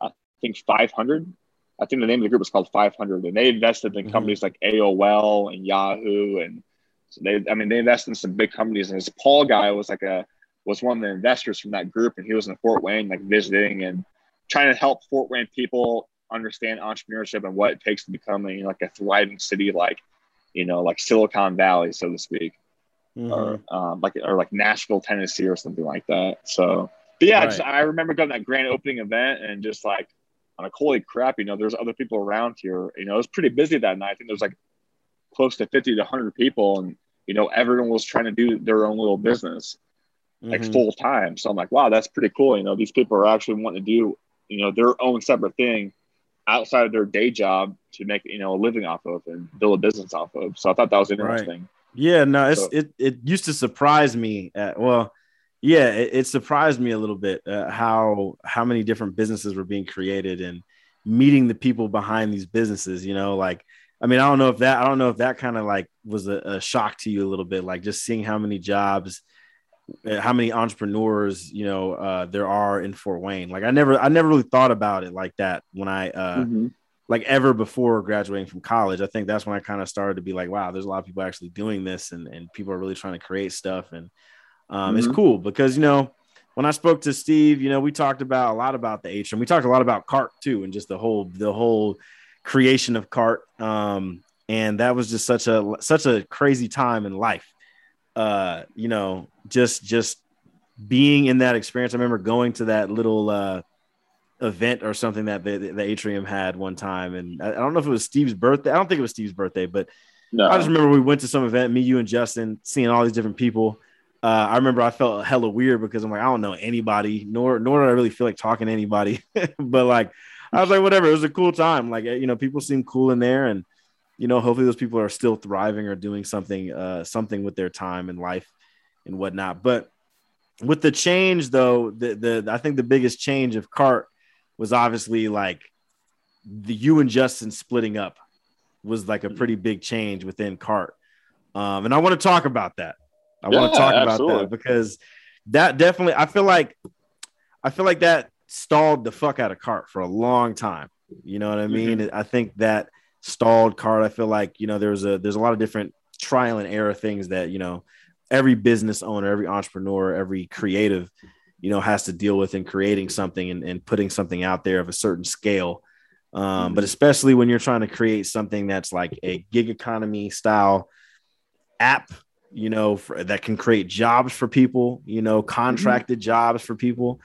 I think 500. I think the name of the group was called 500. And they invested in mm-hmm. companies like AOL and Yahoo. And so they, I mean, they invested in some big companies. And this Paul guy was like a, was one of the investors from that group, and he was in Fort Wayne, like visiting and trying to help Fort Wayne people understand entrepreneurship and what it takes to become you know, like a thriving city, like you know, like Silicon Valley, so to speak, mm-hmm. or um, like or like Nashville, Tennessee, or something like that. So, but yeah, right. just, I remember going to that grand opening event and just like, I'm like, holy crap, you know, there's other people around here. You know, it was pretty busy that night. I think there's like close to 50 to 100 people, and you know, everyone was trying to do their own little business like mm-hmm. full time. So I'm like, wow, that's pretty cool. You know, these people are actually wanting to do, you know, their own separate thing outside of their day job to make, you know, a living off of and build a business off of. So I thought that was interesting. Right. Yeah, no, it's, so, it, it used to surprise me. At, well, yeah, it, it, surprised me a little bit uh, how how many different businesses were being created and meeting the people behind these businesses, you know, like I mean, I don't know if that I don't know if that kind of like was a, a, shock to you a little bit, like just seeing how many jobs, uh, how many entrepreneurs, you know, uh, there are in Fort Wayne. Like I never I never really thought about it like that when I uh, mm-hmm. like ever before graduating from college. I think that's when I kind of started to be like, wow, there's a lot of people actually doing this, and and people are really trying to create stuff, and um, mm-hmm. it's cool because you know when I spoke to Steve, you know, we talked about a lot about the atrium. We talked a lot about CARTT too, and just the whole the whole creation of CARTT. Um, and that was just such a such a crazy time in life. Uh, you know, just just being in that experience. I remember going to that little uh, event or something that the, the atrium had one time, and I, I, don't know if it was Steve's birthday. I don't think it was Steve's birthday, but no. I just remember we went to some event, me, you, and Justin, seeing all these different people. Uh, I remember I felt hella weird because I'm like, I don't know anybody, nor nor do I really feel like talking to anybody. [laughs] but like, I was like, whatever. It was a cool time. Like, you know, people seem cool in there, and you know, hopefully those people are still thriving or doing something, uh, something with their time and life and whatnot. But with the change, though, the the I think the biggest change of CARTT was obviously like the you and Justin splitting up was like a pretty big change within CARTT. Um, and I want to talk about that. I yeah, want to talk absolutely. about that because that definitely I feel like I feel like that stalled the fuck out of CARTT for a long time. You know what I mean? Mm-hmm. I think that stalled CARTT. I feel like you know there's a there's a lot of different trial and error things that you know every business owner, every entrepreneur, every creative, you know, has to deal with in creating something and, and putting something out there of a certain scale. Um, mm-hmm. But especially when you're trying to create something that's like a gig economy style app you know, for, that can create jobs for people, you know, mm-hmm. contracted mm-hmm. jobs for people.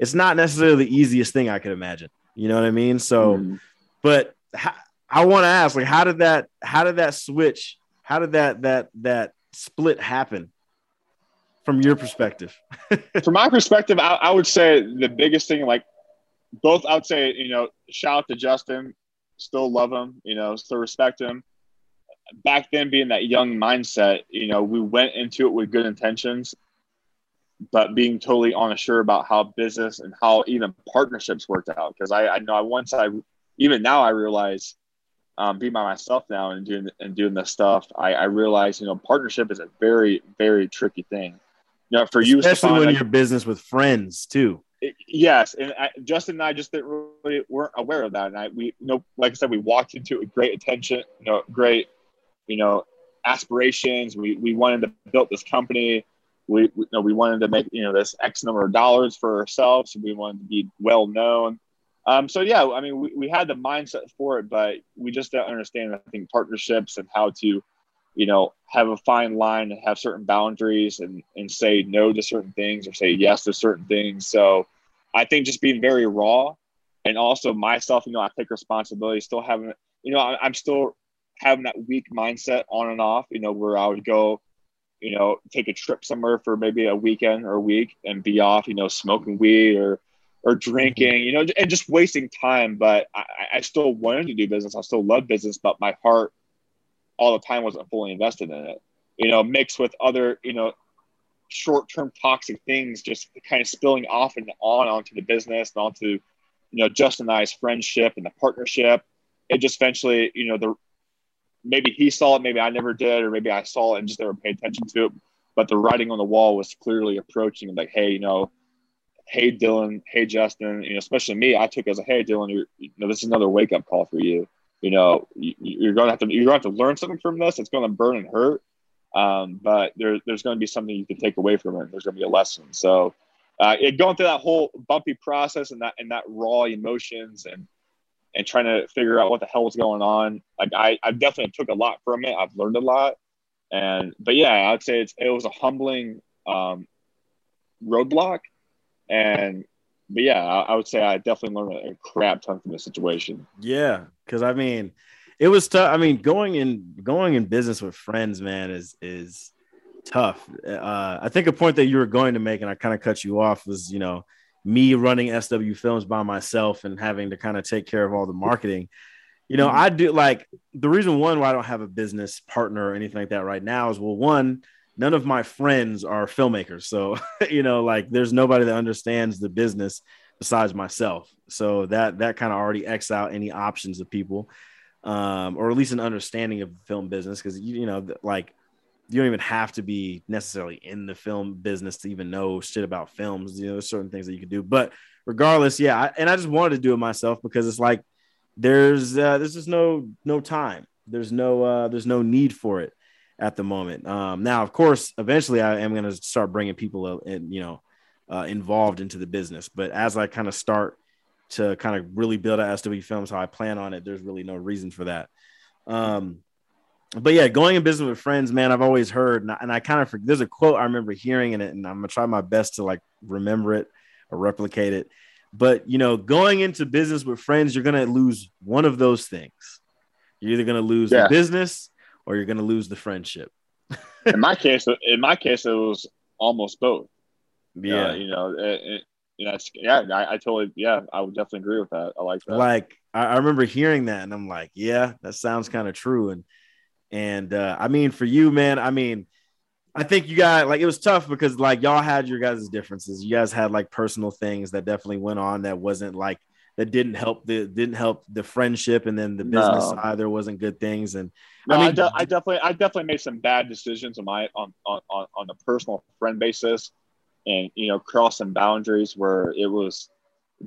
It's not necessarily the easiest thing I could imagine. You know what I mean? So, mm-hmm. but I want to ask, like, how did that, how did that switch, how did that, that, that split happen from your perspective? [laughs] from my perspective, I, I would say the biggest thing, like, both, I would say, you know, shout out to Justin, still love him, you know, still respect him back then being that young mindset, you know, we went into it with good intentions, but being totally unsure about how business and how even partnerships worked out. Because I, I know I once I, even now I realize, um, being by myself now and doing and doing this stuff, I, I realize you know partnership is a very very tricky thing. You know, for especially you, especially when you're business with friends too. It, yes, and I, Justin and I just didn't really weren't aware of that, and I we you know like I said we walked into it with great attention, you know, great you know, aspirations. We, we wanted to build this company. We, we, you know, we wanted to make, you know, this X number of dollars for ourselves. We wanted to be well known. Um, so yeah, I mean, we, we had the mindset for it, but we just don't understand, I think, partnerships and how to, you know, have a fine line and have certain boundaries and, and say no to certain things or say yes to certain things. So I think just being very raw and also myself, you know, I take responsibility, still having, you know, I, I'm still having that weak mindset on and off, you know, where I would go, you know, take a trip somewhere for maybe a weekend or a week and be off, you know, smoking weed or or drinking, you know, and just wasting time. But I, I still wanted to do business. I still love business, but my heart all the time wasn't fully invested in it. You know, mixed with other, you know, short-term toxic things, just kind of spilling off and on onto the business and onto, you know, Justin and I's friendship and the partnership. It just eventually, you know, the maybe he saw it, maybe I never did, or maybe I saw it and just never paid attention to it. But the writing on the wall was clearly approaching, like, hey, you know, hey Dylan, hey Justin, you know, especially me, I took as a hey Dylan, you know, this is another wake up call for you. You know, you, are gonna have to you're gonna have to learn something from this. It's gonna burn and hurt, um, but there, there's gonna be something you can take away from it. There's gonna be a lesson. So, uh, it, going through that whole bumpy process and that and that raw emotions and and trying to figure out what the hell was going on. Like I, I definitely took a lot from it. I've learned a lot. And but yeah, I'd say it's it was a humbling um, roadblock. And but yeah, I, I, would say I definitely learned a crap ton from the situation. Yeah, because I mean, it was tough. I mean, going in going in business with friends, man, is is tough. Uh, I think a point that you were going to make, and I kind of cut you off, was you know me running SW Films by myself and having to kind of take care of all the marketing. You know, mm-hmm. I do like the reason one why I don't have a business partner or anything like that right now is well, one, none of my friends are filmmakers. So, [laughs] you know, like there's nobody that understands the business besides myself. So that that kind of already X out any options of people, um, or at least an understanding of the film business because you, you know like you don't even have to be necessarily in the film business to even know shit about films. You know, there's certain things that you can do. But regardless, yeah, I, and I just wanted to do it myself because it's like there's uh, there's just no no time. There's no uh, there's no need for it at the moment. Um, now, of course, eventually I am going to start bringing people in, you know, uh, involved into the business. But as I kind of start to kind of really build out SW Films, how I plan on it, there's really no reason for that. Um, but yeah, going in business with friends, man, I've always heard, and I, and I kind of there's a quote I remember hearing in it, and I'm gonna try my best to like remember it or replicate it. But you know, going into business with friends, you're gonna lose one of those things. You're either gonna lose yeah. the business or you're gonna lose the friendship. in my case, in my case, it was almost both. Yeah, uh, you know, it, it, you yeah, I, I, totally, yeah, I would definitely agree with that. I like that. Like, I, I remember hearing that, and I'm like, yeah, that sounds kind of true. And and uh, I mean, for you, man, I mean, I think you got like it was tough because like y'all had your guys' differences. You guys had like personal things that definitely went on that wasn't like that didn't help the didn't help the friendship and then the business no. side there wasn't good things and no, I mean I, de- I, definitely I definitely made some bad decisions on my on on on, a personal friend basis and you know cross some boundaries where it was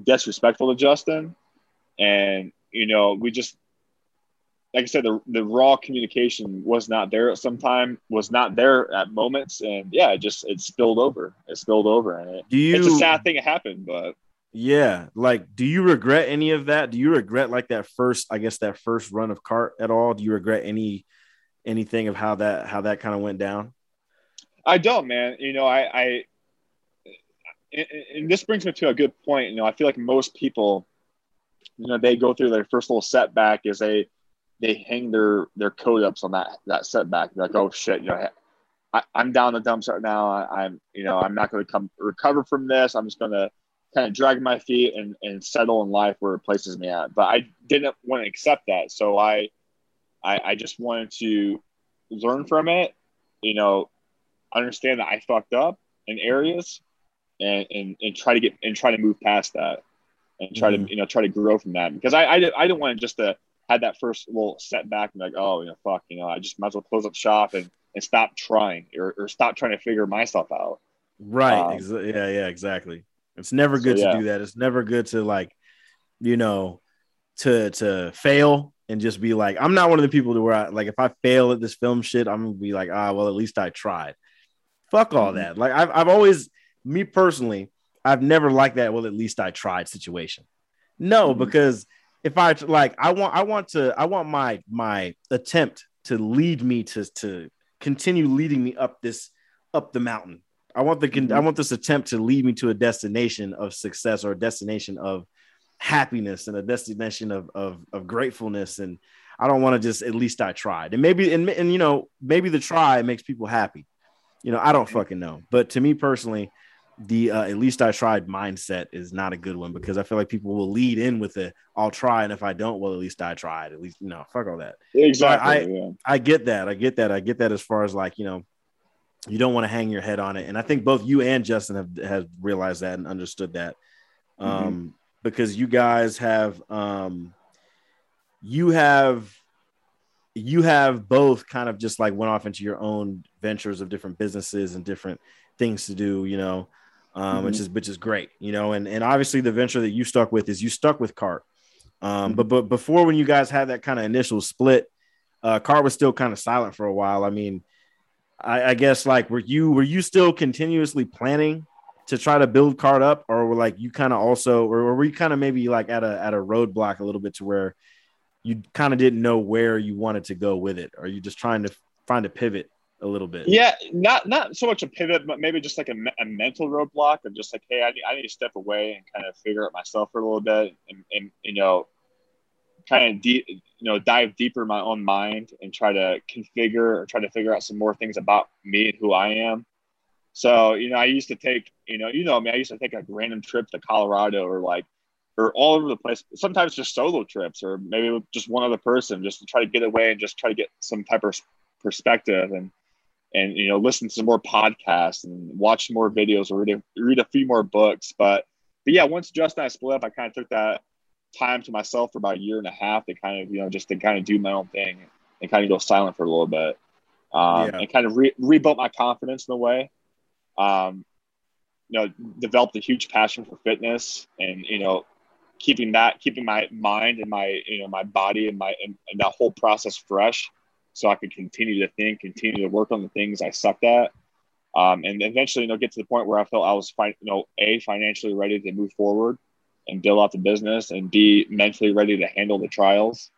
disrespectful to Justin and you know we just like I said, the, the raw communication was not there at some time, was not there at moments. And yeah, it just, it spilled over. It spilled over. And it, do you, it's a sad thing it happened, but yeah. Like, do you regret any of that? Do you regret like that first, I guess that first run of CARTT at all? Do you regret any, anything of how that, how that kind of went down? I don't, man. You know, I, I, and this brings me to a good point. You know, I feel like most people, you know, they go through their first little setback as they, they hang their their code ups on that that setback. They're like, oh shit, you know, I, am down the dumps right now. I, am you know, I'm not going to come recover from this. I'm just going to kind of drag my feet and, and settle in life where it places me at. But I didn't want to accept that, so I, I, I just wanted to learn from it. You know, understand that I fucked up in areas, and and, and try to get and try to move past that, and try mm-hmm. to you know try to grow from that because I I, I didn't want to just to had that first little setback and like, oh, you know, fuck, you know, I just might as well close up shop and, and stop trying or, or stop trying to figure myself out. Right. Um, Exa- yeah. Yeah. Exactly. It's never good so, yeah. to do that. It's never good to like, you know, to to fail and just be like, I'm not one of the people to where I like if I fail at this film shit, I'm gonna be like, ah, well, at least I tried. Fuck all mm-hmm. that. Like I've I've always, me personally, I've never liked that. Well, at least I tried situation. No, mm-hmm. because if I like, I want, I want to, I want my my attempt to lead me to to continue leading me up this up the mountain. I want the, mm-hmm. I want this attempt to lead me to a destination of success or a destination of happiness and a destination of of, of gratefulness. And I don't want to just at least I tried. And maybe and and you know maybe the try makes people happy. You know, I don't fucking know. But to me personally, the uh, at least I tried mindset is not a good one because I feel like people will lead in with it. I'll try, and if I don't, well, at least I tried. At least you know, fuck all that. Exactly. I yeah. I get that. I get that. I get that. As far as like you know, you don't want to hang your head on it, and I think both you and Justin have have realized that and understood that, mm-hmm. um, mm-hmm. because you guys have um, you have you have both kind of just like went off into your own ventures of different businesses and different things to do. You know um, mm-hmm. which is which is great, you know. And and obviously the venture that you stuck with is you stuck with CARTT. Um, mm-hmm. but but before when you guys had that kind of initial split, uh, CARTT was still kind of silent for a while. I mean, I, I guess like were you were you still continuously planning to try to build CARTT up, or were like you kind of also, or were you kind of maybe like at a at a roadblock a little bit to where you kind of didn't know where you wanted to go with it? Or are you just trying to find a pivot a little bit. Yeah, not not so much a pivot, but maybe just like a, a mental roadblock of just like, hey, I need, I need to step away and kind of figure out myself for a little bit, and, and you know, kind of deep, you know, dive deeper in my own mind and try to configure or try to figure out some more things about me and who I am. So, you know, I used to take, you know, you know me, I used to take a random trip to Colorado or like, or all over the place. Sometimes just solo trips, or maybe just one other person, just to try to get away and just try to get some type of perspective. And and you know listen to some more podcasts and watch more videos or read a, read a few more books but but yeah, once Justin and I split up, I kind of took that time to myself for about a year and a half to kind of, you know, just to kind of do my own thing and kind of go silent for a little bit. Um, yeah. and kind of re- rebuilt my confidence in a way. Um, you know, developed a huge passion for fitness and, you know, keeping that, keeping my mind and my, you know, my body and my, and, and that whole process fresh so I could continue to think, continue to work on the things I sucked at. Um, and eventually, you know, get to the point where I felt I was, fi- you know, a financially ready to move forward and build out the business, and b mentally ready to handle the trials,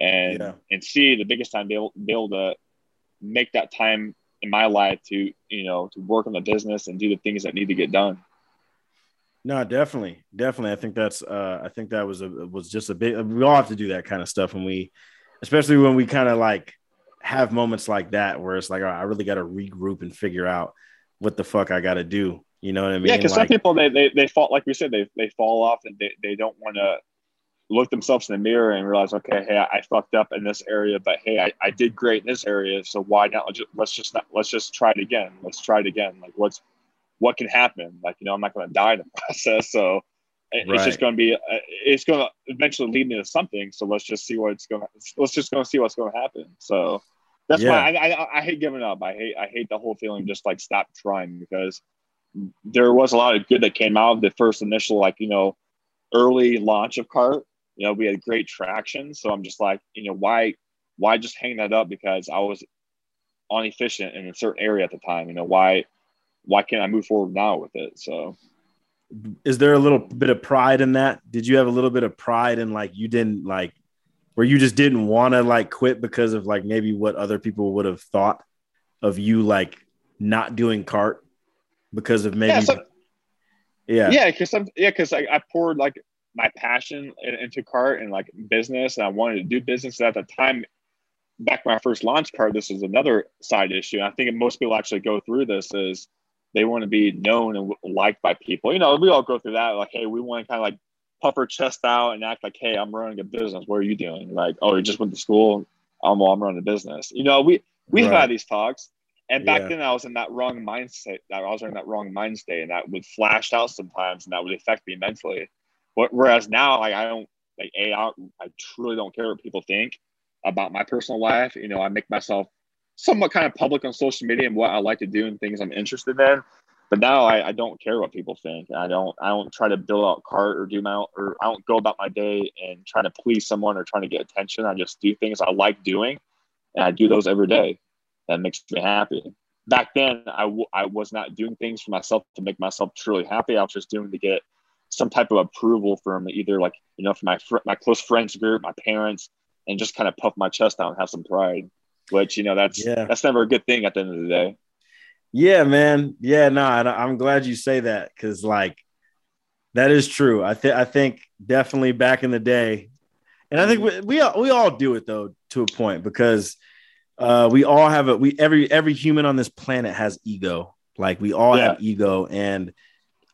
and yeah. and c the biggest time be able, be able to make that time in my life to you know to work on the business and do the things that need to get done. No, definitely, definitely. I think that's. Uh, I think that was a was just a big. We all have to do that kind of stuff when we, especially when we kind of like have moments like that where it's like, I really got to regroup and figure out what the fuck I got to do. You know what I mean? Yeah, because like, some people they, they they fall like we said they they fall off and they, they don't want to look themselves in the mirror and realize okay hey I, I, fucked up in this area but hey I, I did great in this area so why not let's just, let's just not let's just try it again let's try it again like what's what can happen like you know I'm not going to die in the [laughs] process so it's just going to be uh, it's going to eventually lead me to something so let's just see what's going to let's just go see what's going to happen. So that's yeah. why I, I, I hate giving up. I hate i hate the whole feeling just like stop trying because there was a lot of good that came out of the first initial like you know early launch of CARTT. You know we had great traction so i'm just like you know why why just hang that up? Because i was inefficient in a certain area at the time you know why why can't i move forward now with it? So is there a little bit of pride in that? Did you have a little bit of pride in like you didn't like where you just didn't want to like quit because of like maybe what other people would have thought of you like not doing CARTT because of maybe yeah so, yeah. Yeah because I'm yeah because I, I poured like my passion into CARTT and like business and I wanted to do business. And at the time back when I first launched CARTT this is another side issue. And I think most people actually go through this is they want to be known and liked by people you know we all go through that like hey we want to kind of like puff our chest out and act like hey I'm running a business what are you doing like oh you just went to school um, well, I'm running a business you know we we've right. had these talks and back yeah. then, I was in that wrong mindset. I was in that wrong mind state, and that would flash out sometimes, and that would affect me mentally. But whereas now, like I don't like a I, I truly don't care what people think about my personal life. You know, I make myself somewhat kind of public on social media and what I like to do and things I'm interested in. But now I, I don't care what people think. I don't I don't try to build out CARTT or do my or I don't go about my day and trying to please someone or trying to get attention. I just do things I like doing, and I do those every day that makes me happy. Back then, I w- I was not doing things for myself to make myself truly happy. I was just doing to get some type of approval from either like you know from my fr- my close friends group, my parents, and just kind of puff my chest out and have some pride. Which you know that's yeah. that's never a good thing at the end of the day. Yeah, man. Yeah, no, I'm glad you say that because like that is true. I think I think definitely back in the day, and I think we we all, we all do it though to a point because uh, we all have a we every every human on this planet has ego. Like we all yeah. have ego, and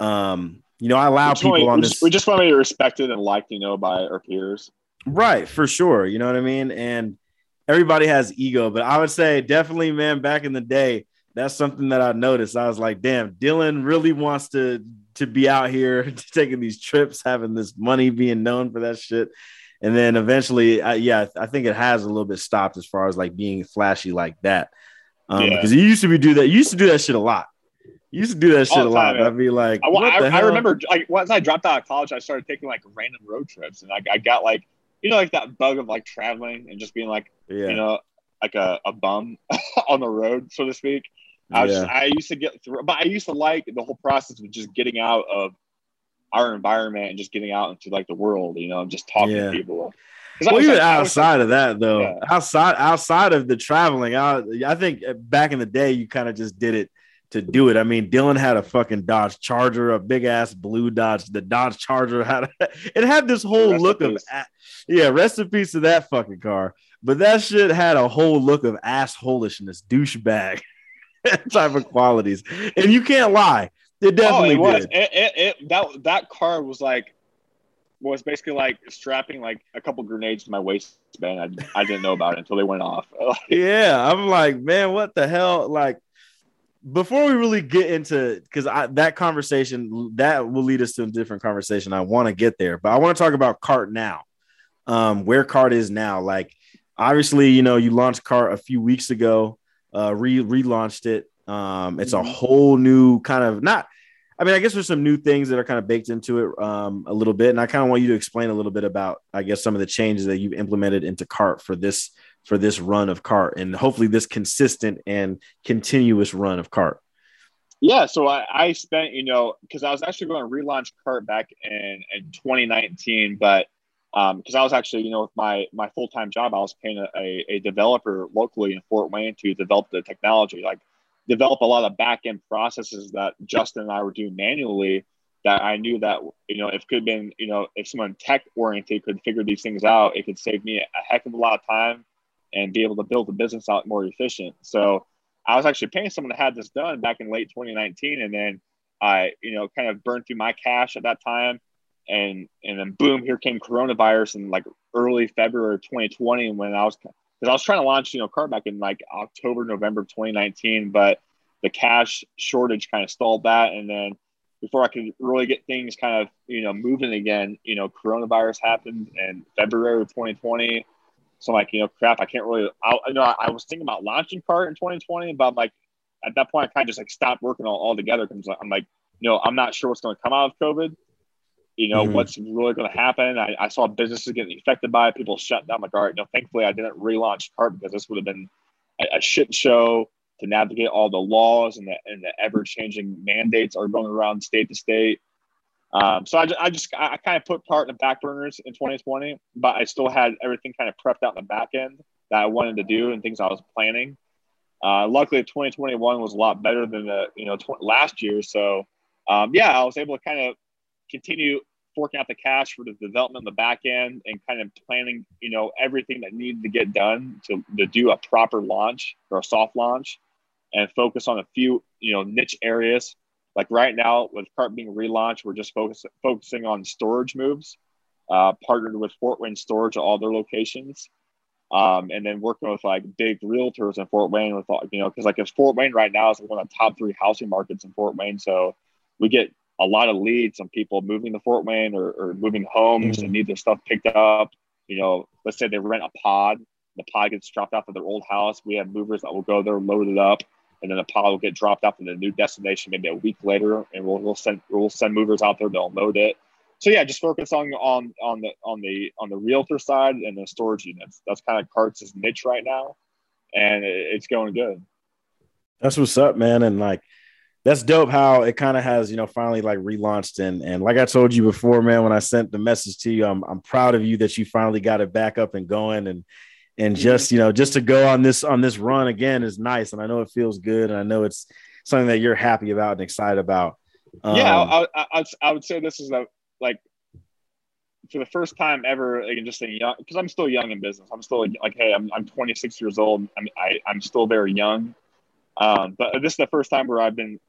um, you know, I allow people on this. Just, we just want to be respected and liked, you know, by our peers. Right, for sure. You know what I mean? And everybody has ego, but I would say definitely, man, back in the day, that's something that I noticed. I was like, damn, Dylan really wants to to be out here [laughs] taking these trips, having this money, being known for that shit and then eventually, I, yeah, I think it has a little bit stopped as far as like being flashy like that. Um, yeah. because you used to be do that. You used to do that shit a lot. You used to do that shit a lot. I'd be like, I, I, I, remember like once I dropped out of college, I started taking like random road trips, and I, I got like you know like that bug of like traveling and just being like yeah. you know like a, a bum [laughs] on the road, so to speak. I, yeah. just, I used to get through, but I used to like the whole process of just getting out of our environment and just getting out into like the world, you know, and just talking yeah. to people. Well, even like, outside of that, though, yeah. outside outside of the traveling, I, I think back in the day, you kind of just did it to do it. I mean, Dylan had a fucking Dodge Charger, a big ass blue Dodge. The Dodge Charger [laughs] had it had this whole rest look of, yeah, rest in peace to that fucking car. But that shit had a whole look of assholishness, douchebag [laughs] type of qualities, and you can't lie. It definitely oh, it was. It, it, it, that that car was like was basically like strapping like a couple grenades to my waistband. I, I didn't know about it until they went off. [laughs] yeah, I'm like, man, what the hell? Like, before we really get into because that conversation that will lead us to a different conversation. I want to get there, but I want to talk about CARTT now. Um, where CARTT is now, like obviously, you know, you launched CARTT a few weeks ago, uh, re relaunched it. Um, it's mm-hmm. a whole new kind of not. I mean, I guess there's some new things that are kind of baked into it um, a little bit, and I kind of want you to explain a little bit about, I guess, some of the changes that you've implemented into CARTT for this for this run of CARTT and hopefully this consistent and continuous run of CARTT. Yeah so i, I spent you know because i was actually going to relaunch CARTT back in, in 2019 but because um, i was actually you know with my my full-time job i was paying a, a, developer locally in fort wayne to develop the technology like develop a lot of back-end processes that justin and i were doing manually that i knew that you know if could have been you know if someone tech oriented could figure these things out it could save me a heck of a lot of time and be able to build the business out more efficient. So I was actually paying someone to have this done back in late 2019, and then I, you know, kind of burned through my cash at that time, and and then boom, here came coronavirus in like early February 2020 when I was because I was trying to launch, you know, CARTT back in like October, November 2019, but the cash shortage kind of stalled that, and then before I could really get things kind of you know moving again, you know, coronavirus happened in February of 2020 so I'm like, you know, crap, I can't really. I, you know, I, was thinking about launching CARTT in 2020, but I'm like, at that point, I kind of just like stopped working all, all together because I'm like, you know, I'm not sure what's going to come out of COVID. You know, mm-hmm. what's really going to happen. I, I, saw businesses getting affected by it, people shut down. I'm like, all right, no, thankfully I didn't relaunch CARTT because this would have been a, a shit show to navigate all the laws and the, and the ever changing mandates are going around state to state. Um, so I, I just I, kind of put part in the back burners in 2020, but I still had everything kind of prepped out in the back end that I wanted to do and things I was planning. Uh, luckily, 2021 was a lot better than the you know tw- last year. So um, yeah, I was able to kind of continue forking out the cash for the development in the back end and kind of planning you know everything that needed to get done to, to do a proper launch or a soft launch and focus on a few you know niche areas like right now with CARTT being relaunched we're just focus, focusing on storage moves uh, partnered with fort wayne storage at all their locations um, and then working with like big realtors in fort wayne with you know because like if fort wayne right now is one of the top three housing markets in fort wayne so we get a lot of leads on people moving to fort wayne or, or moving homes mm-hmm. and need their stuff picked up you know let's say they rent a pod the pod gets dropped off at their old house we have movers that will go there load it up and then the pod will get dropped off in the new destination maybe a week later, and we'll, we'll send we'll send movers out there. They'll load it. So yeah, just focus on on on the on the on the realtor side and the storage units. That's kind of CARTT's niche right now, and it's going good. That's what's up, man, and like that's dope how it kind of has you know finally like relaunched and and like I told you before, man, when I sent the message to you, I'm I'm proud of you that you finally got it back up and going and and just you know just to go on this on this run again is nice. And i know it feels good. And i know it's something that you're happy about and excited about. Um, yeah I, I, I, would say this is a like for the first time ever like just saying young because i'm still young in business. I'm still like hey i'm, I'm 26 years old. I'm I, i'm still very young. Um, but this is the first time where i've been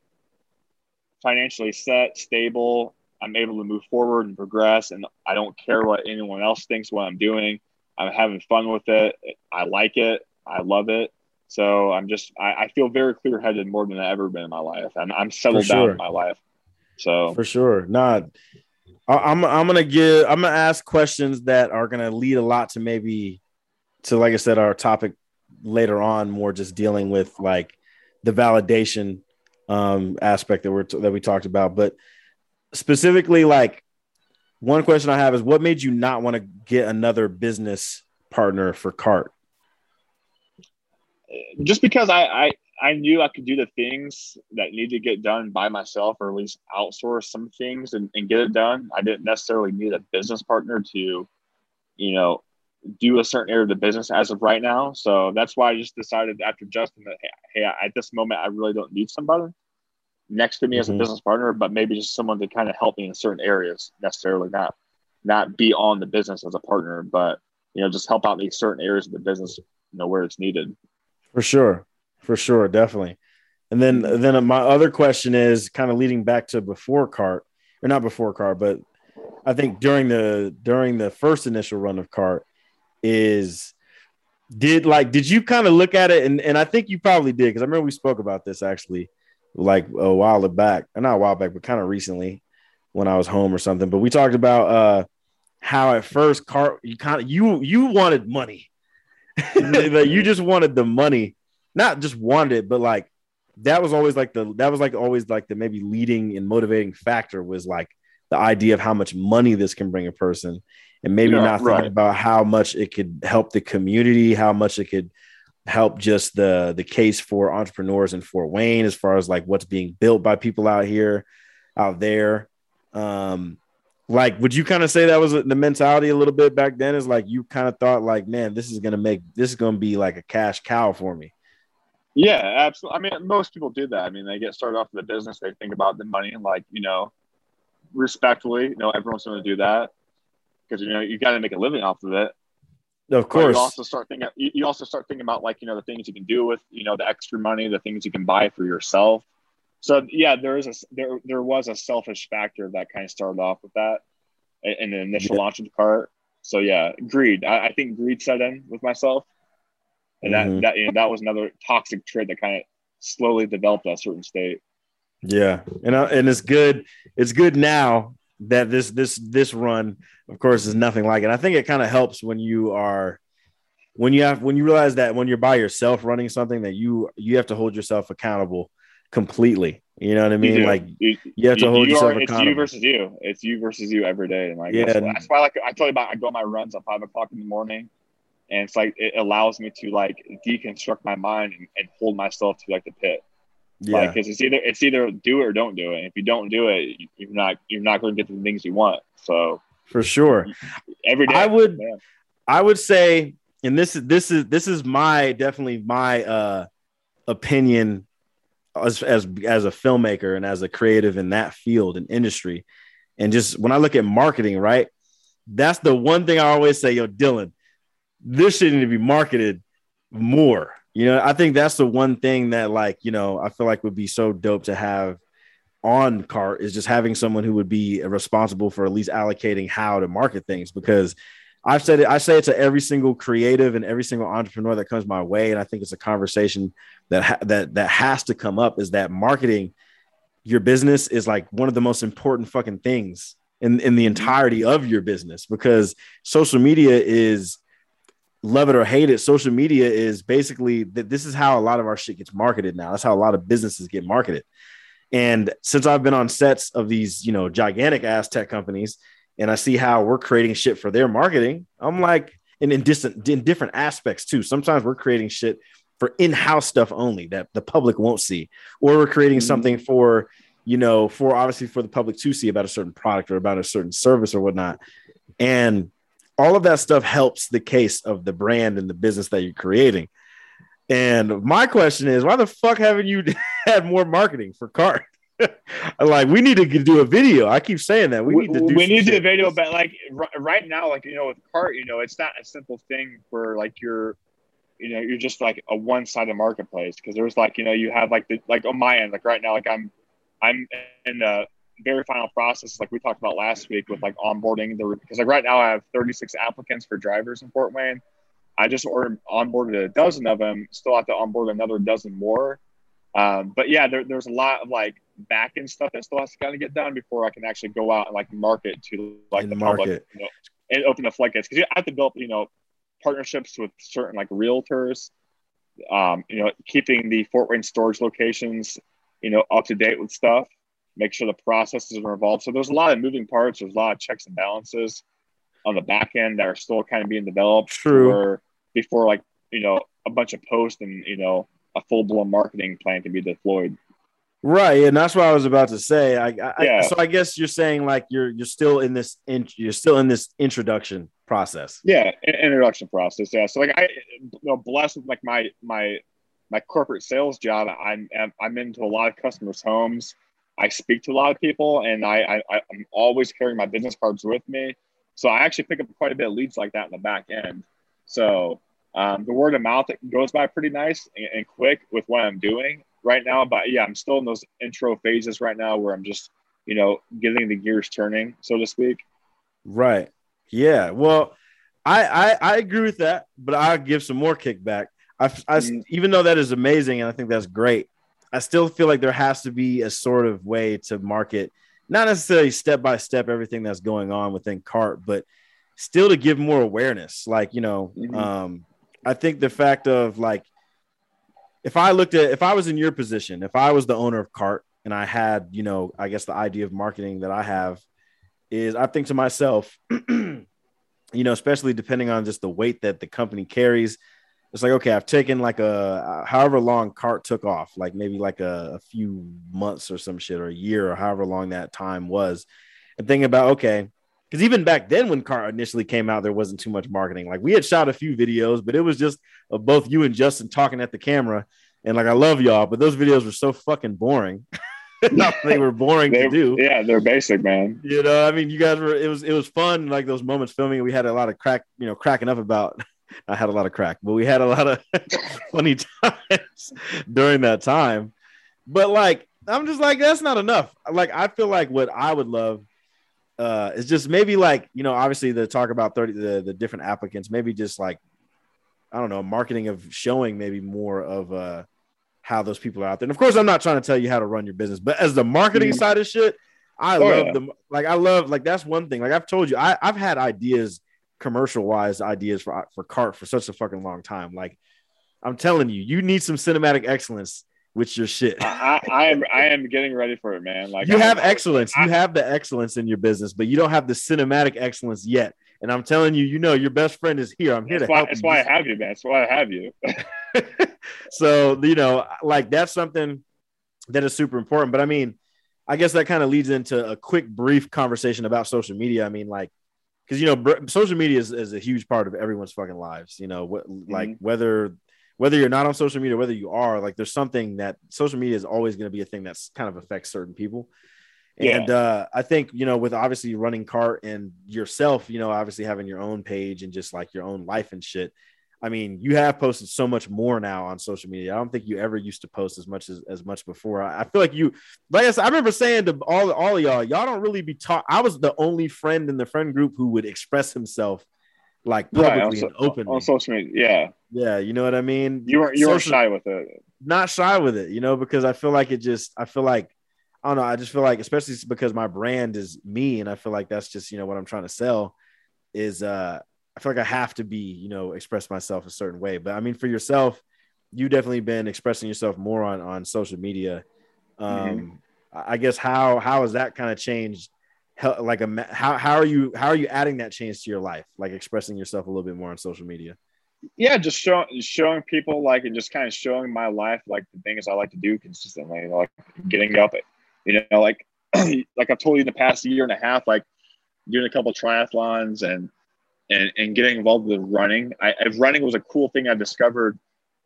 financially set stable. I'm able to move forward and progress. And i don't care what anyone else thinks what i'm doing I'm having fun with it. I like it. I love it. So I'm just I, I feel very clear headed more than I've ever been in my life. I'm I'm settled sure. down in my life. So for sure. Not I'm I'm gonna give I'm gonna ask questions that are gonna lead a lot to maybe to like I said, our topic later on, more just dealing with like the validation um aspect that we're that we talked about. But specifically like one question I have is what made you not want to get another business partner for CARTT? Just because I, I I knew I could do the things that need to get done by myself, or at least outsource some things and, and get it done. I didn't necessarily need a business partner to, you know, do a certain area of the business as of right now. So that's why I just decided after Justin that hey, hey at this moment I really don't need somebody next to me as a mm-hmm. business partner, but maybe just someone to kind of help me in certain areas, necessarily not not be on the business as a partner, but you know, just help out these certain areas of the business, you know, where it's needed. For sure. For sure, definitely. And then mm-hmm. then my other question is kind of leading back to before CARTT, or not before CARTT, but I think during the during the first initial run of CARTT is did like did you kind of look at it and, and I think you probably did because I remember we spoke about this actually like a while back, not a while back, but kind of recently when I was home or something. But we talked about uh, how at first car you kind of you you wanted money, [laughs] like you just wanted the money, not just wanted it, but like that was always like the that was like always like the maybe leading and motivating factor was like the idea of how much money this can bring a person and maybe yeah, not thinking right. about how much it could help the community how much it could help just the the case for entrepreneurs in Fort Wayne as far as like what's being built by people out here out there. Um like would you kind of say that was the mentality a little bit back then? Is like you kind of thought like man this is going to make this is going to be like a cash cow for me. Yeah absolutely i mean most people do that. I mean they get started off in the business they think about the money and like you know respectfully you know everyone's going to do that because you know you got to make a living off of it of course. But you also start thinking. You also start thinking about like you know the things you can do with you know the extra money, the things you can buy for yourself. So yeah, there is a there there was a selfish factor that kind of started off with that in the initial yeah. launch of the CARTT. So yeah, greed. I, I, think greed set in with myself, and mm-hmm. that that you know, that was another toxic trait that kind of slowly developed a certain state. Yeah, and uh, and it's good. It's good now that this this this run of course is nothing like it. I think it kind of helps when you are when you have when you realize that when you're by yourself running something that you you have to hold yourself accountable completely. You know what i mean? like you, you, have to hold you yourself are, accountable it's you versus you. It's you versus you every day. And like yeah that's, that's why like i tell you about i go on my runs at five o'clock in the morning and it's like it allows me to like deconstruct my mind and, and hold myself to like the pit yeah. Like, cause it's either it's either do it or don't do it. If you don't do it, you're not you're not going to get the things you want. So for sure, every day I would man. I would say, and this is this is this is my definitely my uh opinion as as as a filmmaker and as a creative in that field and industry, and just when I look at marketing, right, that's the one thing I always say, yo, Dylan, this should need to be marketed more you know, I think that's the one thing that, like, you know, I feel like would be so dope to have on CARTT is just having someone who would be responsible for at least allocating how to market things because I've said it, I say it to every single creative and every single entrepreneur that comes my way. And I think it's a conversation that, ha- that, that has to come up is that marketing your business is like one of the most important fucking things in, in the entirety of your business because social media is love it or hate it, social media is basically that this is how a lot of our shit gets marketed now. That's how a lot of businesses get marketed. And since I've been on sets of these, you know, gigantic ass tech companies, and I see how we're creating shit for their marketing, I'm like, and in distant in different aspects too. Sometimes we're creating shit for in-house stuff only that the public won't see, or we're creating mm-hmm. something for, you know, for obviously for the public to see about a certain product or about a certain service or whatnot. And all of that stuff helps the case of the brand and the business that you're creating. And my question is, why the fuck haven't you [laughs] had more marketing for CARTT? [laughs] like we need to do a video. I keep saying that we need to do. We need to do a video, but like right now, like you know, with CARTT, you know, it's not a simple thing for like your, you know, you're just like a one-sided marketplace because there's like you know you have like the like on my end, like right now, like I'm, I'm in the very final process, like we talked about last week, with like onboarding the because like right now I have 36 applicants for drivers in Fort Wayne. I just ordered onboarded a dozen of them. Still have to onboard another dozen more. Um, but yeah, there, there's a lot of like back end stuff that still has to kind of get done before I can actually go out and like market to like the market. public, you know, and open the floodgates because I have to build you know partnerships with certain like realtors. Um, you know, keeping the Fort Wayne storage locations, you know, up to date with stuff make sure the processes are involved. So there's a lot of moving parts. There's a lot of checks and balances on the back end that are still kind of being developed. True. Before like you know a bunch of posts and you know a full blown marketing plan can be deployed. Right, and that's what I was about to say. I, I yeah. so I guess you're saying like you're you're still in this in, you're still in this introduction process. Yeah, introduction process. Yeah, so like I, you know, blessed with like my my my corporate sales job, I'm I'm into a lot of customers' homes. I speak to a lot of people, and I, I I'm always carrying my business cards with me. So I actually pick up quite a bit of leads like that in the back end. So um, the word of mouth goes by pretty nice and, and, quick with what I'm doing right now. But yeah, I'm still in those intro phases right now where I'm just, you know, getting the gears turning, so to speak. Right. Yeah. Well, I I, I agree with that, but I'll give some more kickback. I, I mm-hmm. even though that is amazing and I think that's great. I still feel like there has to be a sort of way to market, not necessarily step by step everything that's going on within CARTT, but still to give more awareness. Like, you know, mm-hmm. um, I think the fact of like, if I looked at, if I was in your position, if I was the owner of CARTT and I had, you know, I guess the idea of marketing that I have is I think to myself, [clears throat] you know, especially depending on just the weight that the company carries, it's like, okay, I've taken like a uh, however long CARTT took off, like maybe like a, a few months or some shit or a year or however long that time was. And thinking about, okay, because even back then when CARTT initially came out, there wasn't too much marketing. Like we had shot a few videos, but it was just of both you and Justin talking at the camera. And like, I love y'all, but those videos were so fucking boring. [laughs] they were boring to do. Yeah, they're basic, man. You know, I mean, you guys were. It was it was fun. Like those moments filming, we had a lot of crack. You know, cracking up about. I had a lot of crack, but we had a lot of [laughs] funny times during that time. But like, I'm just like, that's not enough. Like, I feel like what I would love uh is just maybe like you know obviously the talk about 30 the, the different applicants maybe just like i don't know marketing of showing maybe more of uh how those people are out there. And of course, I'm not trying to tell you how to run your business, but as the marketing mm-hmm. side of shit, I oh, love yeah. them. Like I love like that's one thing. Like I've told you, I, I've had ideas, commercial wise ideas for for CARTT for such a fucking long time. Like I'm telling you, you need some cinematic excellence with your shit. I, I, am I am getting ready for it, man. Like you I, have excellence, I, you have the excellence in your business, but you don't have the cinematic excellence yet. And I'm telling you, you know, your best friend is here. I'm here that's to why, help. That's you. why I have you, man. That's why I have you. [laughs] so you know, like that's something that is super important. But I mean, I guess that kind of leads into a quick, brief conversation about social media. I mean, like, because you know, br- social media is, is, a huge part of everyone's fucking lives. You know, mm-hmm. like whether whether you're not on social media, whether you are, like, there's something that social media is always going to be a thing that's kind of affects certain people. And yeah. uh, I think, you know, with obviously running CARTT and yourself, you know, obviously having your own page and just like your own life and shit, I mean, you have posted so much more now on social media. I don't think you ever used to post as much as, as much before. I, I feel like you, like I said, I remember saying to all, all of y'all, y'all don't really be taught. I was the only friend in the friend group who would express himself like publicly right, and openly on social media. Yeah, yeah, you know what I mean. You weren't you weren't shy with it. Not shy with it, you know, because I feel like it just. I feel like I don't know. I just feel like, especially because my brand is me, and I feel like that's just you know what I'm trying to sell. Is uh I feel like I have to be, you know, express myself a certain way. But I mean, for yourself, you definitely been expressing yourself more on on social media. Um, mm-hmm. I guess how how has that kind of changed? Like a how how are you how are you adding that change to your life? Like expressing yourself a little bit more on social media. Yeah, just showing showing people like and just kind of showing my life like the things I like to do consistently. You know, like getting up, you know, like [clears throat] like I've told you in the past year and a half, like doing a couple triathlons and and, and getting involved with running. I, running was a cool thing I discovered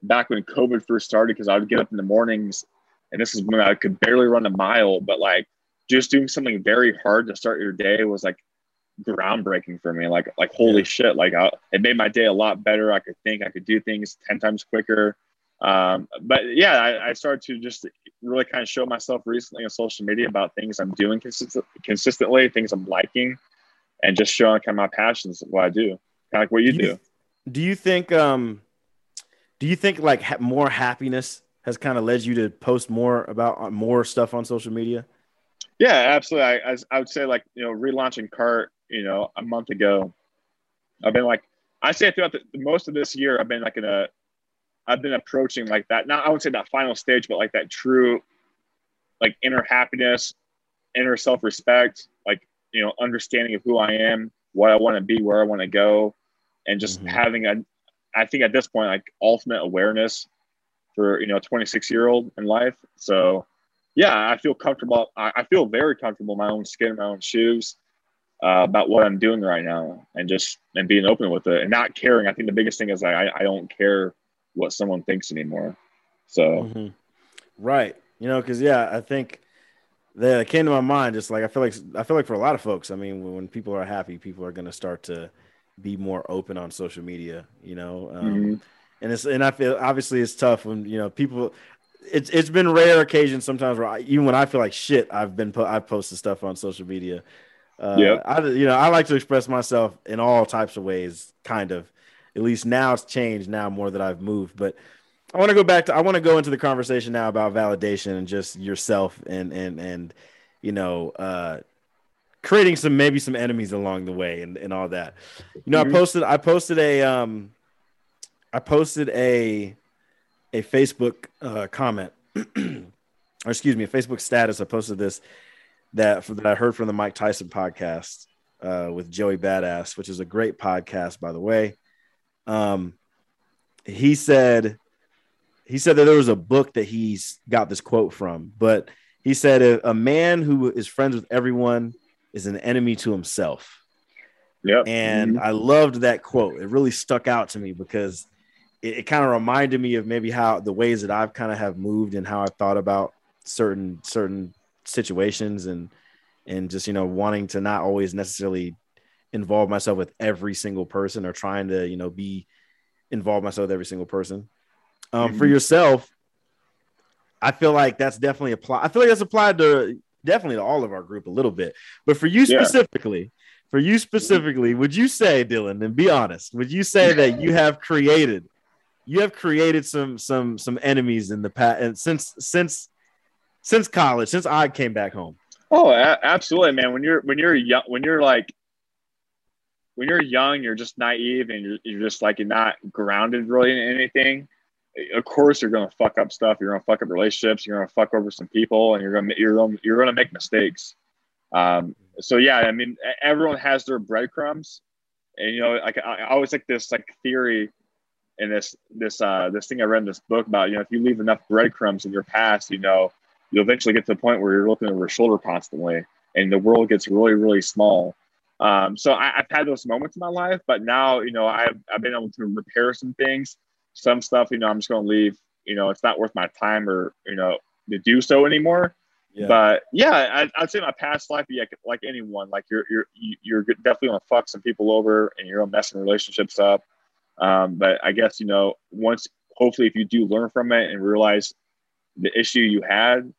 back when COVID first started because I would get up in the mornings and this is when I could barely run a mile, but like just doing something very hard to start your day was like groundbreaking for me. Like, like holy yeah. shit! Like, I, it made my day a lot better. I could think, I could do things ten times quicker. Um, but yeah, I, I, started to just really kind of show myself recently on social media about things I'm doing consist- consistently, things I'm liking, and just showing kind of my passions what I do, kind of like what you do. You, do you think um do you think like ha- more happiness has kind of led you to post more about uh, more stuff on social media? Yeah, absolutely. I, I, I would say like you know relaunching CARTT you know a month ago. I've been like I say throughout the, most of this year I've been like in a I've been approaching like that. Not I would say that final stage, but like that true like inner happiness, inner self respect, you know, understanding of who I am, what I want to be, where I want to go, and just mm-hmm. having a, I think at this point, like ultimate awareness for, you know, a 26 year old in life. So, yeah, I feel comfortable. I, I feel very comfortable in my own skin, my own shoes. Uh, about what I'm doing right now, and just and being open with it, and not caring. I think the biggest thing is I I don't care what someone thinks anymore. So, mm-hmm. right, you know, because yeah, I think that came to my mind. Just like I feel like I feel like for a lot of folks, I mean, when people are happy, people are going to start to be more open on social media. You know, um, mm-hmm. and it's and I feel obviously it's tough when you know people. It's it's been rare occasions sometimes where I, even when I feel like shit, I've been po- I've posted stuff on social media. Uh, yeah, I you know I like to express myself in all types of ways, kind of. At least now it's changed now more that I've moved, but I want to go back to I want to go into the conversation now about validation and just yourself and and and you know uh creating some maybe some enemies along the way and, and all that. You know, mm-hmm. I posted I posted a um I posted a a Facebook uh comment [clears throat] or excuse me, a Facebook status. I posted this that that I heard from the Mike Tyson podcast uh with Joey Badass, which is a great podcast by the way. Um he said he said that there was a book that he's got this quote from, but he said a, man who is friends with everyone is an enemy to himself. Yeah. And mm-hmm. I loved that quote. It really stuck out to me because it, it kind of reminded me of maybe how the ways that I've kind of have moved and how I thought about certain certain situations and and just you know wanting to not always necessarily involve myself with every single person or trying to you know be involve myself with every single person um, mm-hmm. for yourself, I feel like that's definitely applied. I feel like that's applied to definitely to all of our group a little bit, but for you specifically, yeah. for you specifically, would you say, Dylan, and be honest, would you say that you have created, you have created some some some enemies in the past, and since since since college, since I came back home? Oh, a- absolutely, man. When you're when you're young, when you're like when you're young, you're just naive and you're, you're just like you're not grounded really in anything of course you're to fuck up stuff. You're to fuck up relationships. You're to fuck over some people, and you're to you're going you're to make mistakes. Um, so yeah, I mean, everyone has their breadcrumbs, and you know, like I, always like this like theory and this this uh this thing I read in this book about you know if you leave enough breadcrumbs in your past, you know, you'll eventually get to the point where you're looking over your shoulder constantly, and the world gets really really small. Um, so I, have had those moments in my life, but now you know I've I've been able to repair some things some stuff, you know, I'm just going to leave. You know, it's not worth my time or you know to do so anymore. Yeah. But yeah, I, would say my past life, yeah, like anyone, like you're you're you're definitely gonna fuck some people over and you're gonna mess some relationships up. Um, but I guess you know once, hopefully, if you do learn from it and realize the issue you had,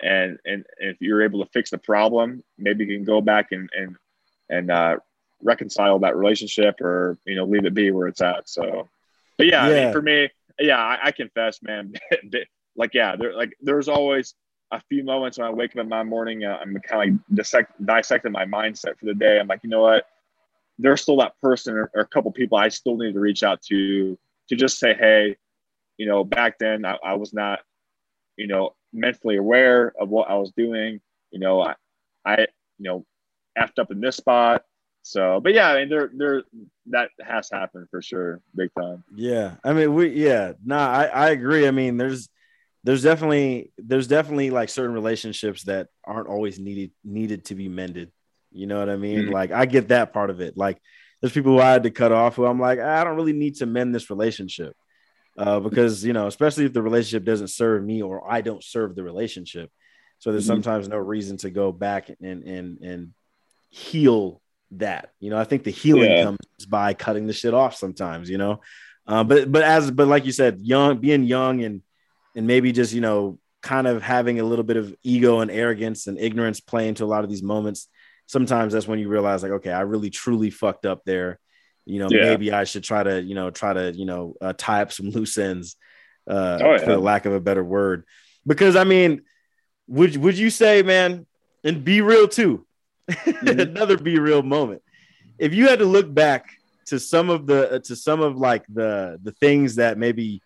and and, and if you're able to fix the problem, maybe you can go back and and and uh, reconcile that relationship or you know leave it be where it's at. So but yeah, yeah. I mean, for me, yeah, I, I confess, man. [laughs] like, yeah, there, like there's always a few moments when I wake up in my morning, uh, I'm kind of like dissect, dissecting my mindset for the day. I'm like, you know what? There's still that person or, or, a couple people I still need to reach out to to just say, hey, you know, back then I, I was not, you know, mentally aware of what I was doing. You know, I, I, you know, effed up in this spot. So, but yeah, I mean, there, there, that has happened for sure, big time. Yeah, I mean, we, yeah, nah, I, I agree. I mean, there's, there's definitely, there's definitely like certain relationships that aren't always needed, needed to be mended. You know what I mean? Mm-hmm. Like, I get that part of it. Like, there's people who I had to cut off who I'm like, I don't really need to mend this relationship, uh, because you know, especially if the relationship doesn't serve me or I don't serve the relationship. So there's mm-hmm. sometimes no reason to go back and and and heal that. You know, I think the healing yeah. comes by cutting the shit off sometimes, you know. Uh, but but as but like you said, young being young and and maybe just you know kind of having a little bit of ego and arrogance and ignorance play into a lot of these moments. Sometimes that's when you realize like, okay, I really truly fucked up there. You know, yeah. maybe I should try to you know try to you know uh, tie up some loose ends, uh, oh, yeah. for the lack of a better word. Because I mean, would would you say, man, and be real too? [laughs] mm-hmm. another BeReal moment. If you had to look back to some of the to some of like the the things that maybe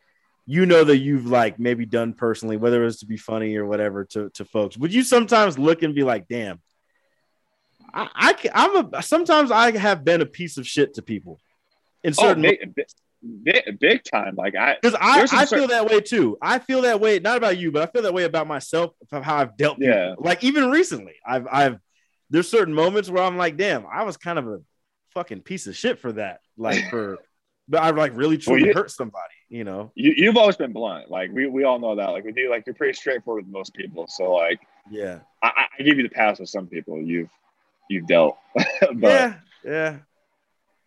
you know that you've like maybe done personally, whether it was to be funny or whatever to, to folks, would you sometimes look and be like, damn, I, I I'm a sometimes I have been a piece of shit to people in oh, certain oh, big, big, big, time. Like I because I, I feel that way too. I feel that way, not about you, but I feel that way about myself of how I've dealt yeah. Like even recently, I've I've there's certain moments where I'm like, damn, I was kind of a fucking piece of shit for that. Like for [laughs] but I like really truly well, you, hurt somebody, you know. You, have always been blunt. Like we, we all know that. Like we do like you're pretty straightforward with most people. So like yeah. I, I give you the pass with some people you've you've dealt. [laughs] but yeah, yeah.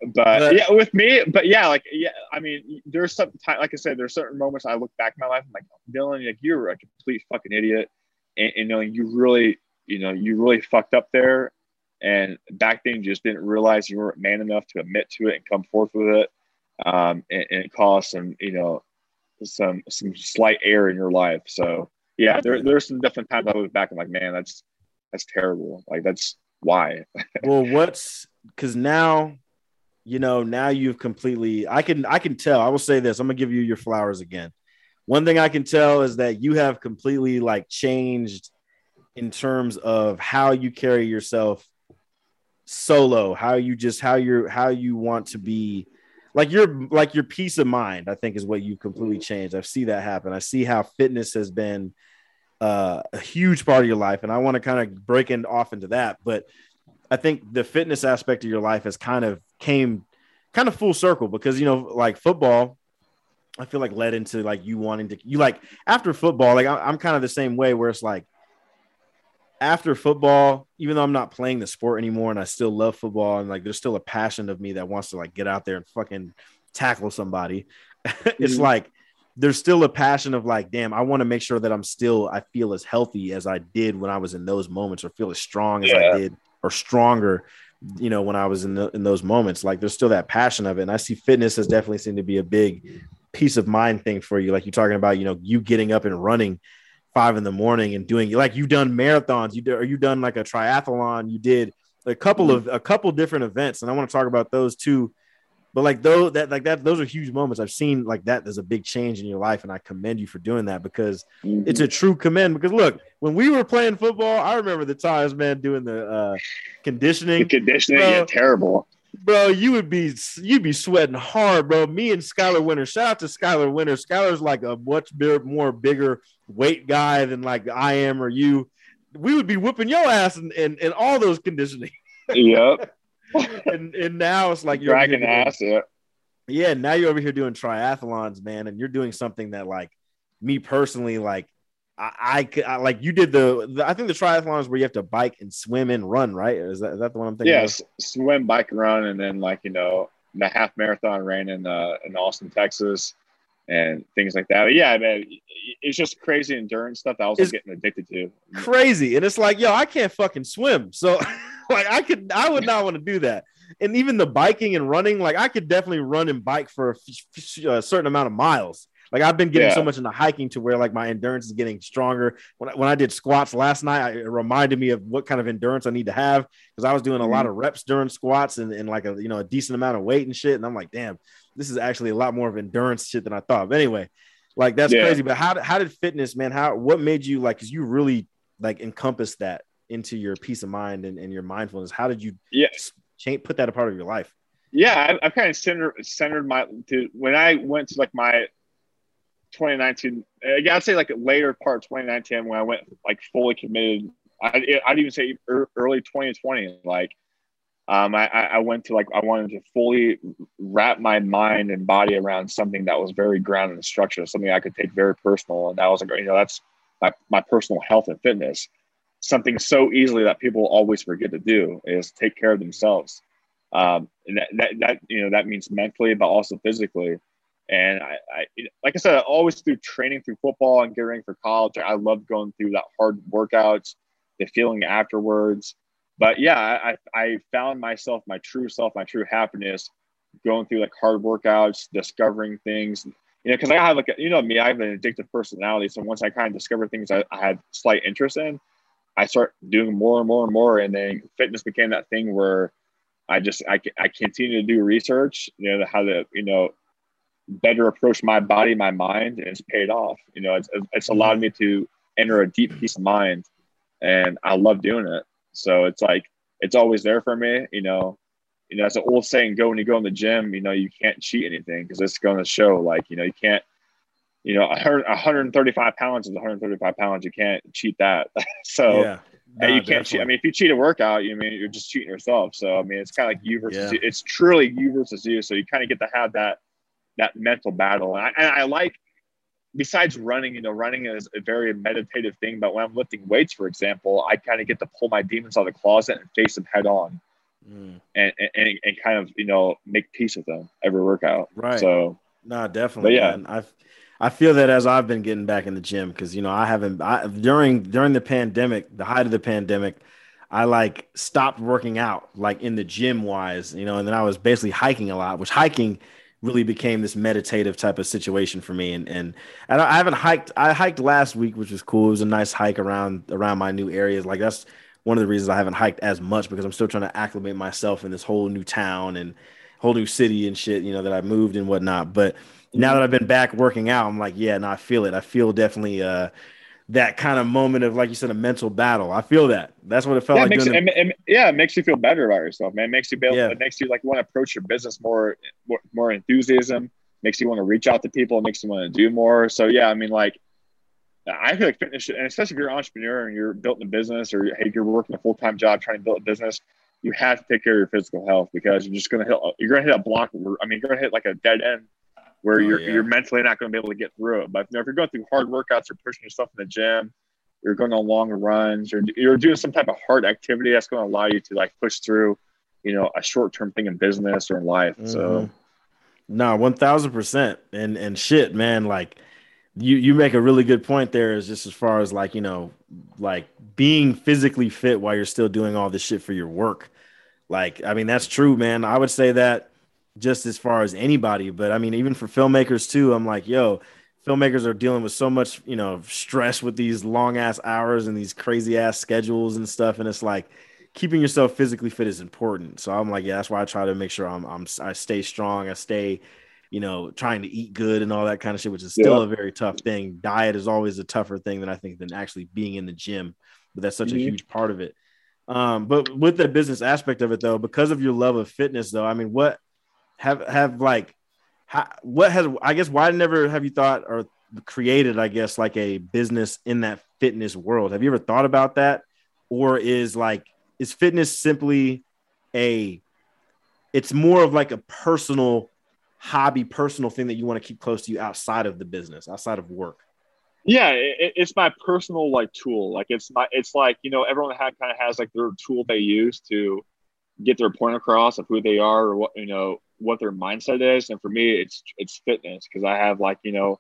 But, but, yeah, with me, but yeah, like yeah, I mean, there's some time, like I said, there's certain moments I look back in my life, I'm like, Dylan, like you're a complete fucking idiot, and, and know, you really you know, you really fucked up there. And back then, you just didn't realize you weren't man enough to admit to it and come forth with it. Um, and, and, it caused some, you know, some some slight error in your life. So yeah, there, there's some different times I look back and like, man, that's that's terrible. Like that's why. [laughs] well, what's because now, you know, now you've completely. I can I can tell. I will say this. I'm gonna give you your flowers again. One thing I can tell is that you have completely like changed in terms of how you carry yourself solo how you just how you're how you want to be like your like your peace of mind i think is what you completely changed. I see that happen. I see how fitness has been uh, a huge part of your life and i want to kind of break in off into that but i think the fitness aspect of your life has kind of came kind of full circle because you know like football i feel like led into like you wanting to you like after football like i'm kind of the same way where it's like after football, even though I'm not playing the sport anymore and I still love football and like there's still a passion of me that wants to like get out there and fucking tackle somebody. [laughs] it's mm-hmm. like there's still a passion of like, damn, I want to make sure that I'm still I feel as healthy as I did when I was in those moments, or feel as strong as yeah. I did, or stronger, you know, when I was in the, in those moments. Like there's still that passion of it, and I see fitness has definitely seemed to be a big peace of mind thing for you. Like you're talking about, you know, you getting up and running five in the morning and doing like you've done marathons, you did or you done like a triathlon, you did a couple of a couple different events, and I want to talk about those too. But like those that like that those are huge moments. I've seen like that there's a big change in your life, and I commend you for doing that because mm-hmm. it's a true commend. Because look, when we were playing football, I remember the times, man, doing the uh conditioning. The conditioning, bro, yeah, terrible. Bro, you would be you'd be sweating hard, bro. Me and Skylar Winter, shout out to Skylar Winter. Skylar's like a much bigger, more bigger weight guy than like I am or you, we would be whipping your ass in, in, in all those conditioning. Yep. [laughs] and and now it's like you're dragging ass. Yeah. Yeah. Now you're over here doing triathlons, man, and you're doing something that like me personally, like I, I, I like you did the, the, I think the triathlons where you have to bike and swim and run, right? Is that, is that the one I'm thinking? Yes, yeah, swim, bike, run, and then like you know the half marathon ran in uh, in Austin, Texas and things like that. But yeah, man, it's just crazy endurance stuff that I was getting addicted to. Crazy, and it's like, yo, I can't fucking swim, so [laughs] like I could, I would not want to do that. And even the biking and running, like I could definitely run and bike for a, a certain amount of miles. Like I've been getting yeah. so much into hiking to where like my endurance is getting stronger. When I, when I did squats last night, I, it reminded me of what kind of endurance I need to have because I was doing a mm-hmm. lot of reps during squats and, and like a you know a decent amount of weight and shit. And I'm like, damn, this is actually a lot more of endurance shit than I thought. But anyway, like that's yeah. crazy. But how how did fitness, man? How what made you like? Because you really like encompass that into your peace of mind and, and your mindfulness. How did you yeah change, put that a part of your life? Yeah, I, I kind of centered centered my to when I went to like my 2019. I'd say like later part 2019 when I went like fully committed. I, I'd even say early 2020. Like um, I, I went to like I wanted to fully wrap my mind and body around something that was very grounded and structured, something I could take very personal, and that was like you know that's my, my personal health and fitness. Something so easily that people always forget to do is take care of themselves. Um, and that, that, that you know that means mentally, but also physically. And I, I, like I said, always through training through football and getting ready for college, I loved going through that hard workouts, the feeling afterwards but yeah, I, I found myself, my true self, my true happiness going through like hard workouts, discovering things, you know, because I have like, a, you know, me, I have an addictive personality. So once I kind of discovered things I, I had slight interest in, I start doing more and more and more. And then fitness became that thing where I just, I, I continue to do research, you know, how to, you know, better approach my body, my mind, and it's paid off. You know, it's, it's allowed mm-hmm. me to enter a deep peace of mind and I love doing it. So it's like it's always there for me. You know, you know, it's an old saying: go when you go in the gym. You know, you can't cheat anything because it's going to show. Like, you know, you can't. You know, 135 pounds is 135 pounds. You can't cheat that. [laughs] so yeah. No, you can't definitely. cheat. I mean, if you cheat a workout, you mean you're just cheating yourself. So I mean, it's kind of like you versus yeah. you. It's truly you versus you. So you kind of get to have that that mental battle. And I, and I like besides running, you know, running is a very meditative thing. But when I'm lifting weights, for example, I kind of get to pull my demons out of the closet and face them head on, mm. and, and and kind of you know make peace with them every workout. Right. So no, definitely. yeah, I I feel that as I've been getting back in the gym because you know I haven't I, during during the pandemic, the height of the pandemic. I like stopped working out like in the gym wise, you know, and then I was basically hiking a lot, which hiking really became this meditative type of situation for me. And and, and I haven't hiked. I hiked last week, which was cool. It was a nice hike around around my new areas. Like that's one of the reasons I haven't hiked as much because I'm still trying to acclimate myself in this whole new town and whole new city and shit. You know that I moved and whatnot. But now that I've been back working out, I'm like, yeah, no, I feel it. I feel definitely uh that kind of moment of like you said a mental battle. I feel that. That's what it felt yeah, like it the- it, yeah it makes you feel better about yourself man. It makes you able, Yeah. it makes you like want to approach your business more more, more enthusiasm makes you want to reach out to people it makes you want to do more. So yeah i mean like i feel like fitness and especially if you're an entrepreneur and you're building a business or hey, you're working a full-time job trying to build a business you have to take care of your physical health because you're just gonna hit you're gonna hit a block i mean you're gonna hit like a dead end where Oh, you're yeah. you're mentally not going to be able to get through it. But you know, if you're going through hard workouts or pushing yourself in the gym, you're going on long runs, or you're doing some type of hard activity that's going to allow you to like push through, you know, a short term thing in business or in life. So Mhm. no, one thousand percent. And and shit, man, like you you make a really good point there. Is just as far as like you know, like being physically fit while you're still doing all this shit for your work. Like, I mean, that's true, man. I would say that just as far as anybody, but I mean, even for filmmakers too. I'm like, yo, filmmakers are dealing with so much, you know, stress with these long ass hours and these crazy ass schedules and stuff. And it's like keeping yourself physically fit is important. So I'm like, yeah, that's why I try to make sure I'm, I'm I stay strong. I stay, you know, trying to eat good and all that kind of shit, which is still Yeah. a very tough thing. Diet is always a tougher thing than I think than actually being in the gym, but that's such a Mhm. huge part of it. Um, but with the business aspect of it though, because of your love of fitness though, I mean, what have have like how, what has I guess why never have you thought or created I guess like a business in that fitness world? Have you ever thought about that, or is like is fitness simply a it's more of like a personal hobby, personal thing that you want to keep close to you outside of the business, outside of work. yeah, it, it's my personal like tool. Like it's my it's like you know everyone had kind of has like their tool they use to get their point across of who they are or what you know what their mindset is. And for me, it's it's fitness because I have like you know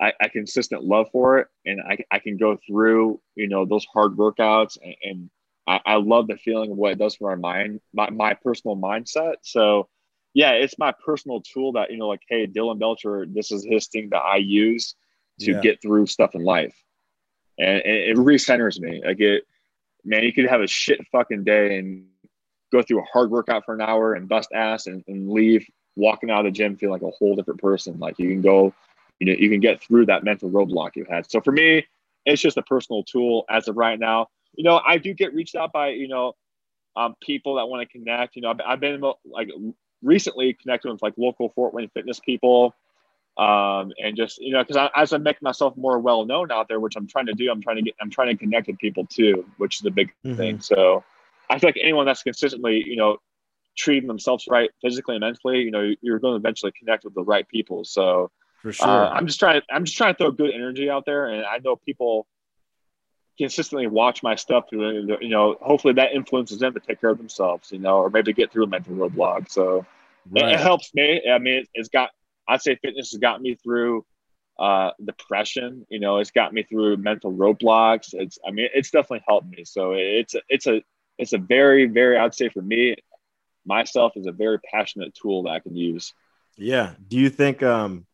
I, I consistent love for it, and I I can go through you know those hard workouts and. and I, I love the feeling of what it does for my mind, my, my personal mindset. So, yeah, it's my personal tool that, you know, like, hey, Dylan Belcher, this is his thing that I use to Yeah. get through stuff in life. And, and it recenters me. Like it, man, you could have a shit fucking day and go through a hard workout for an hour and bust ass and, and leave walking out of the gym feeling like a whole different person. Like you can go, you know, you can get through that mental roadblock you had. So for me, it's just a personal tool as of right now. You know, I do get reached out by, you know, um, people that want to connect. You know, I've, I've been like recently connected with like local Fort Wayne fitness people um, and just you know because as I make myself more well known out there, which I'm trying to do, I'm trying to get I'm trying to connect with people too, which is a big Mhm. thing. So I feel like anyone that's consistently you know treating themselves right physically and mentally, you know, you're going to eventually connect with the right people. So For sure. uh, I'm just trying I'm just trying to throw good energy out there, and I know people consistently watch my stuff you know hopefully that influences them to take care of themselves you know or maybe get through a mental roadblock so it, it helps me. I mean, it, it's got. I'd say fitness has got me through uh, depression. You know, it's got me through mental roadblocks. It's. I mean, it's definitely helped me. So it's a, it's a it's a very very. I'd say for me, myself is a very passionate tool that I can use. Yeah. Do you think um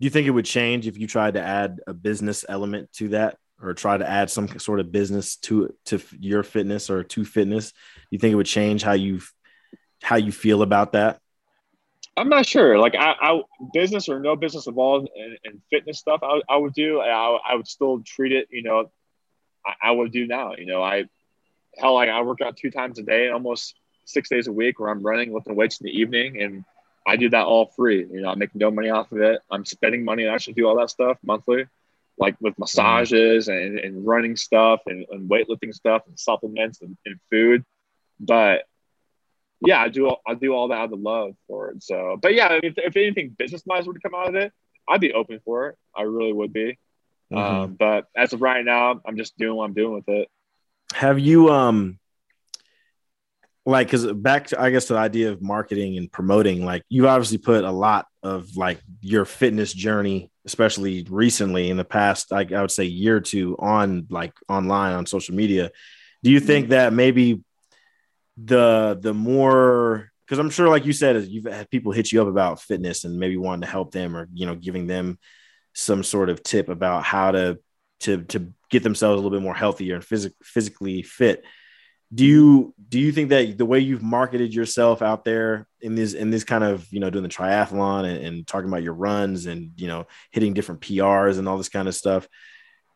do you think it would change if you tried to add a business element to that or try to add some sort of business to to your fitness or to fitness? Do you think it would change how you how you feel about that? I'm not sure. Like I, I business or no business involved in, in fitness stuff, I, I would do. I, I would still treat it. You know, I, I would do now. You know, I hell, like I work out two times a day, almost six days a week, where I'm running, lifting weights in the evening, and I do that all free. You know, I make no money off of it. I'm spending money to actually do all that stuff monthly, like with massages and, and running stuff and, and weightlifting stuff and supplements and, and food. But yeah, I do. I do all that out of love for it. So, but yeah, if, if anything business wise were to come out of it, I'd be open for it. I really would be. Mhm. Um, but as of right now, I'm just doing what I'm doing with it. Have you um like because back to I guess to the idea of marketing and promoting, like you've obviously put a lot of like your fitness journey, especially recently in the past, like I would say year or two on like online on social media. Do you think that maybe the the more because I'm sure, like you said, you've had people hit you up about fitness and maybe wanting to help them or you know giving them some sort of tip about how to to to get themselves a little bit more healthier and phys- physically fit. Do you do you think that the way you've marketed yourself out there in this in this kind of you know doing the triathlon and, and talking about your runs and you know hitting different PRs and all this kind of stuff,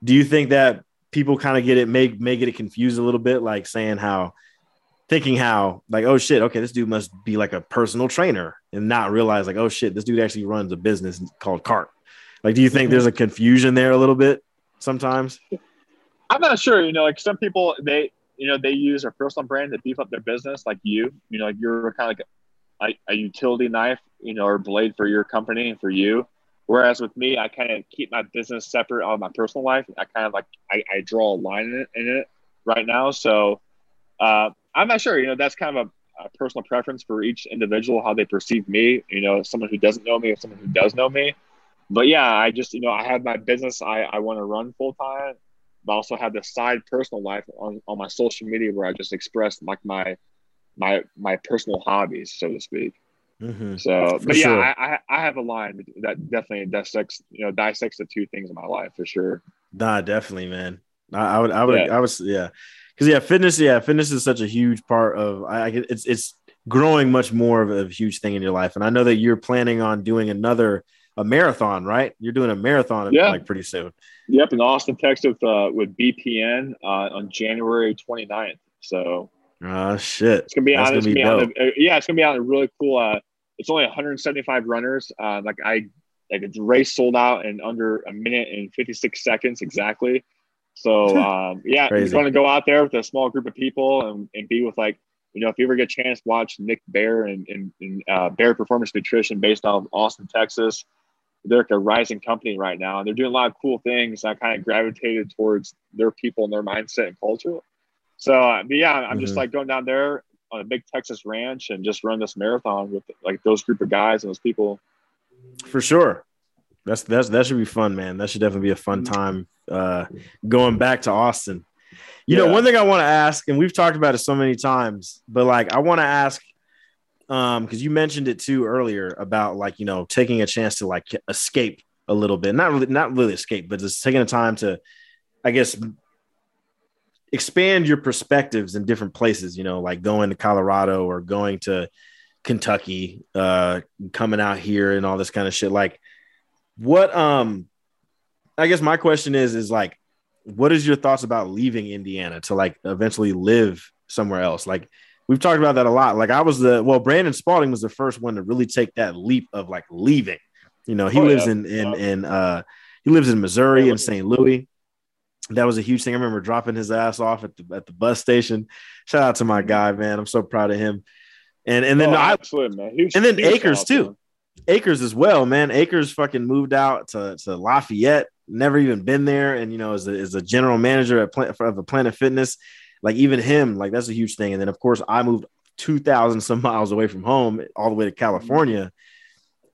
do you think that people kind of get it may may get it confused a little bit, like saying how thinking how like oh shit okay this dude must be like a personal trainer and not realize like oh shit this dude actually runs a business called CARTT like do you think mm-hmm. there's a confusion there a little bit sometimes i'm not sure you know like some people they you know they use their personal brand to beef up their business like you you know like you're kind of like a, a utility knife you know or blade for your company and for you whereas with me i kind of keep my business separate on my personal life i kind of like i, I draw a line in it, in it right now so uh, I'm not sure. You know, that's kind of a, a, personal preference for each individual how they perceive me. You know, someone who doesn't know me, or someone who does know me. But yeah, I just you know I have my business I I want to run full time, but also have this side personal life on on my social media where I just express like my my my personal hobbies, so to speak. Mm-hmm. So, for but yeah, sure. I, I have a line that definitely dissects you know dissects the two things in my life for sure. Nah, definitely, man. I, I would, I would, yeah. I was, yeah because yeah, fitness, yeah, fitness is such a huge part of. I, it's it's growing much more of a huge thing in your life, and I know that you're planning on doing another a marathon, right? You're doing a marathon, yeah. like pretty soon. Yep, in Austin, Texas, uh, with BPN uh, on January 29th. So, oh shit, it's gonna be on. Gonna be on a, uh, yeah, it's gonna be on a really cool. Uh, it's only 175 runners. Uh, like I, like the race sold out in under a minute and 56 seconds exactly. So [laughs] um, yeah, you're going to go out there with a small group of people and, and be with like, you know, if you ever get a chance, watch Nick Bare and, and, and uh, Bare Performance Nutrition based out of Austin, Texas. They're like a rising company right now, and they're doing a lot of cool things. I kind of gravitated towards their people and their mindset and culture. So, uh, but yeah, I'm mm-hmm. just like going down there on a big Texas ranch and just run this marathon with like those group of guys and those people. For sure. That's that's that should be fun, man. That should definitely be a fun mm-hmm. time uh, going back to Austin. You yeah. know, one thing I want to ask, and we've talked about it so many times, but like I want to ask, um, because you mentioned it too earlier about like you know taking a chance to like escape a little bit, not really, not really escape, but just taking the time to, I guess, expand your perspectives in different places. You know, like going to Colorado or going to Kentucky, uh, coming out here and all this kind of shit. Like, what um I guess my question is is like what is your thoughts about leaving Indiana to like eventually live somewhere else? Like we've talked about that a lot. Like I was the well, Brandon Spalding was the first one to really take that leap of like leaving. You know, he oh, lives yeah. in in in uh he lives in Missouri in St. Louis. That was a huge thing. I remember dropping his ass off at the at the bus station. Shout out to my guy, man. I'm so proud of him. And and then oh, I, man. Huge, and then Akers too. Akers as well, man. Akers fucking moved out to, to Lafayette, never even been there, and you know, as a, as a general manager at Plant, of a Planet Fitness, like even him, like that's a huge thing. And then of course, I moved two thousand some [laughs] miles away from home, all the way to California.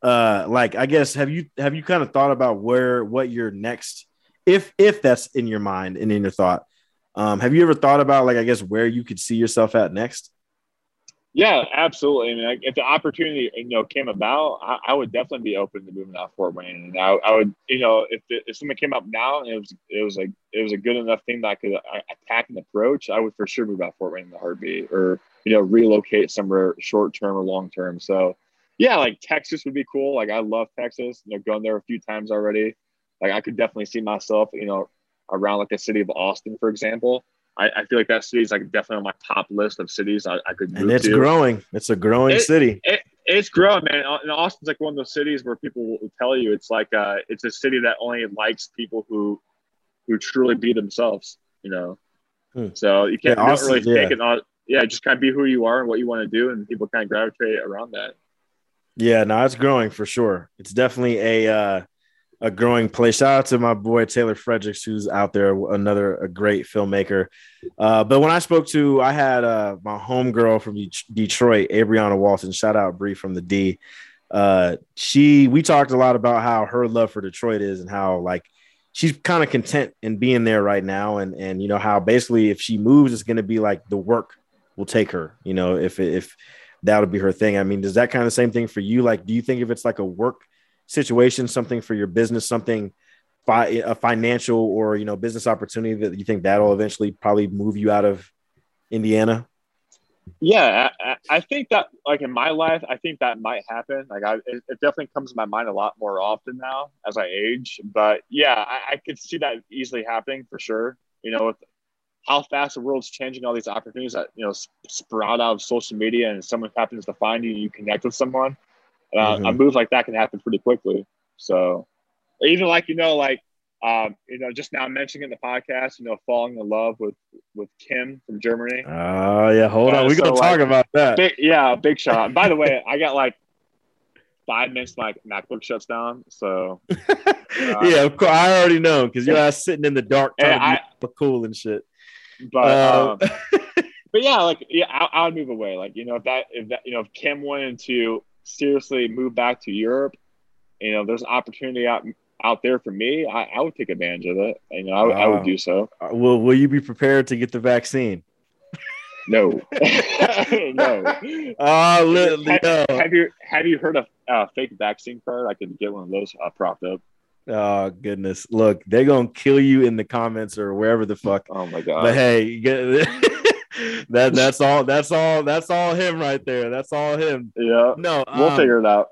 Uh, like I guess have you have you kind of thought about where what your next, if if that's in your mind and in your thought, um, have you ever thought about like I guess where you could see yourself at next? Yeah, absolutely. I mean, if the opportunity you know came about, I, I, would definitely be open to moving out Fort Wayne. And I, I would, you know, if it, if something came up now and it was it was like it was a good enough thing that I could uh, attack and approach, I would for sure move out Fort Wayne in the heartbeat, or you know, relocate somewhere short term or long term. So, yeah, like Texas would be cool. Like I love Texas. You know, going there a few times already. Like I could definitely see myself, you know, around like the city of Austin, for example. I, I, feel like that city is like definitely on my top list of cities I, I could. and it's to. growing. It's a growing it, city. It, it's growing, man. And Austin's like one of those cities where people will tell you it's like uh, it's a city that only likes people who who truly be themselves. You know, hmm. so you can't yeah, Austin, really yeah. it. On, yeah, just kind of be who you are and what you want to do, and people kind of gravitate around that. Yeah, no, it's growing for sure. It's definitely a uh, a growing place. Shout out to my boy Taylor Fredericks, who's out there, another a great filmmaker. Uh, but when I spoke to, I had uh, my homegirl from Detroit, Abriana Walton. Shout out Bree from the D. Uh, she, we talked a lot about how her love for Detroit is, and how like she's kind of content in being there right now, and and you know how basically if she moves, it's going to be like the work will take her. You know, if if that would be her thing. I mean, does that kind of same thing for you? Like, do you think if it's like a work situation, something for your business, something a financial or you know business opportunity that you think that'll eventually probably move you out of Indiana? Yeah, I, I think that like in my life, I think that might happen. Like, I it, it definitely comes to my mind a lot more often now as I age. But yeah, I, I could see that easily happening for sure. You know, with how fast the world's changing, all these opportunities that you know sprout out of social media, and someone happens to find you, you connect with someone. Uh, mm-hmm. A move like that can happen pretty quickly. So, even like you know, like um, you know, just now mentioning in the podcast, you know, falling in love with with Kim from Germany. Oh uh, yeah, hold uh, on, we're so gonna like, talk about that. Big, yeah, big shot. by the way, I got like five minutes, my MacBook shuts down. So [laughs] uh, yeah, of course, I already know because you're sitting in the dark trying I, to cool and shit. But um, um [laughs] but yeah, like yeah, I, I would move away. Like you know, if that if that you know if Kim went to seriously move back to Europe, you know, there's an opportunity out out there for me. I, I would take advantage of it. You know, I, I would do so. Uh, will Will you be prepared to get the vaccine? No, [laughs] [laughs] no. Uh, li- have, no. have you have you heard of uh, fake vaccine card? I could get one of those uh, propped up. Oh goodness! Look, they're gonna kill you in the comments or wherever the fuck. Oh my god! But hey, get, [laughs] that that's all. That's all. That's all him right there. That's all him. Yeah. No, we'll um, figure it out.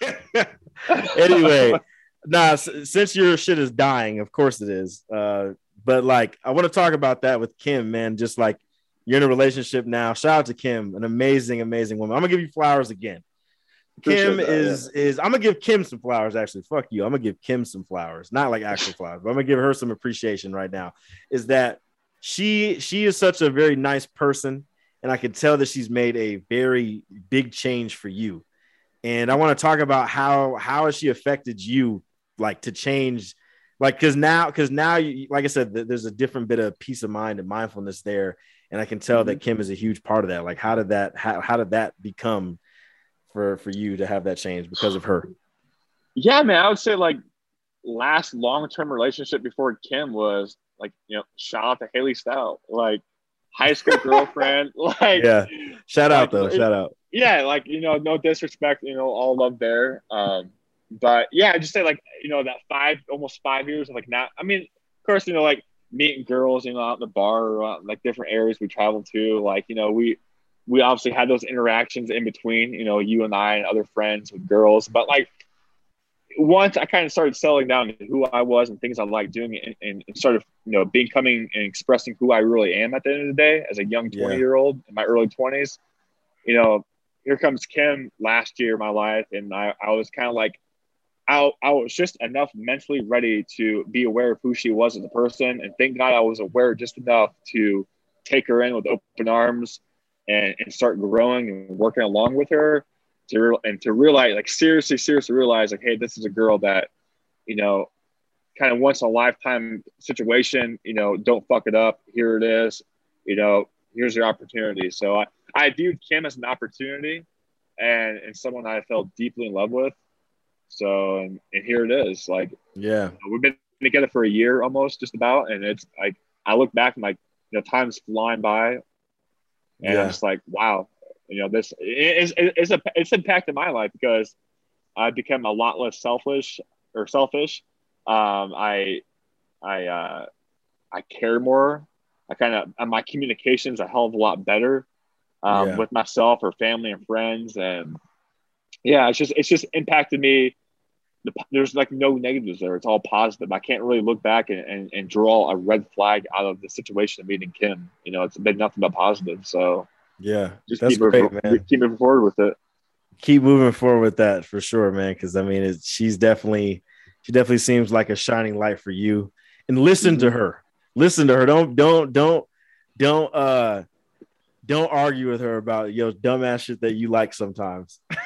[laughs] [laughs] anyway, nah. Since your shit is dying, of course it is. Uh, but like, I want to talk about that with Kim, man. Just like you're in a relationship now. Shout out to Kim, an amazing, amazing woman. I'm gonna give you flowers again. Kim that, is yeah. is I'm gonna give Kim some flowers. Actually, fuck you. I'm gonna give Kim some flowers, not like actual flowers, but I'm gonna give her some appreciation right now. Is that she she is such a very nice person, and I can tell that she's made a very big change for you. And I want to talk about how how has she affected you, like to change, like because now because now you like I said, there's a different bit of peace of mind and mindfulness there, and I can tell mm-hmm. that Kim is a huge part of that. Like how did that how, how did that become? for for you to have that change because of her? Yeah, man, I would say like last long term relationship before Kim was like you know shout out to Haley Stout like high school [laughs] girlfriend like yeah shout out like, though shout out yeah like you know no disrespect you know all love there um but yeah I just say like you know that five almost five years of like not I mean of course you know like meeting girls you know out in the bar or uh, like different areas we travel to like you know we we obviously had those interactions in between, you know, you and I and other friends with girls. But like once I kind of started settling down who I was and things I like doing and, and, started, you know, becoming and expressing who I really am at the end of the day as a young 20 yeah. year old in my early 20s, you know, here comes Kim last year in my life. And I, I was kind of like, I, I was just enough mentally ready to be aware of who she was as a person. And thank God I was aware just enough to take her in with open arms and, and start growing and working along with her to and to realize like seriously seriously realize like hey this is a girl that you know kind of once in a lifetime situation you know don't fuck it up. Here it is. You know here's your opportunity. So i i viewed kim as an opportunity and and someone i felt deeply in love with. So and, and here it is like yeah. we've been together for a year almost just about and it's like i look back and like you know time's flying by. And yeah. I'm just like, wow, you know, this is it's a it's impacted my life because I become a lot less selfish or selfish. Um, I I uh, I care more. I kind of my communication's a hell of a lot better um, yeah. with myself or family and friends, and yeah, it's just it's just impacted me. The, there's like no negatives there. It's all positive. I can't really look back and, and, and draw a red flag out of the situation of meeting Kim. You know, it's been nothing but positive. So yeah, just keep great, moving, man. Keep moving forward with it. Keep moving forward with that for sure, man. Because I mean, she's definitely she definitely seems like a shining light for you. And listen mm-hmm. to her. Listen to her. Don't don't don't don't uh don't argue with her about yo dumbass shit that you like sometimes. [laughs]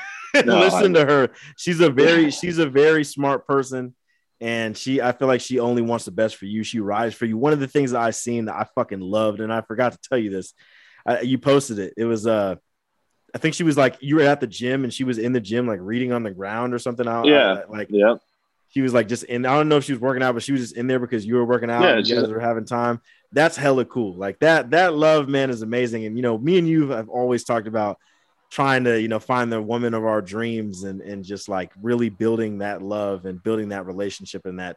No, listen to her. She's a very she's a very smart person. And she, I feel like she only wants the best for you. She rides for you. One of the things that I seen that I fucking loved, and I forgot to tell you this, I, you posted it. It was uh, I think she was like you were at the gym and she was in the gym like reading on the ground or something. Out, yeah, like yeah. She was like just in. I don't know if she was working out, but she was just in there because you were working out. Yeah, and you guys were having time. That's hella cool. Like that. That love, man, is amazing. And you know, me and you have always talked about trying to you know find the woman of our dreams and and just like really building that love and building that relationship and that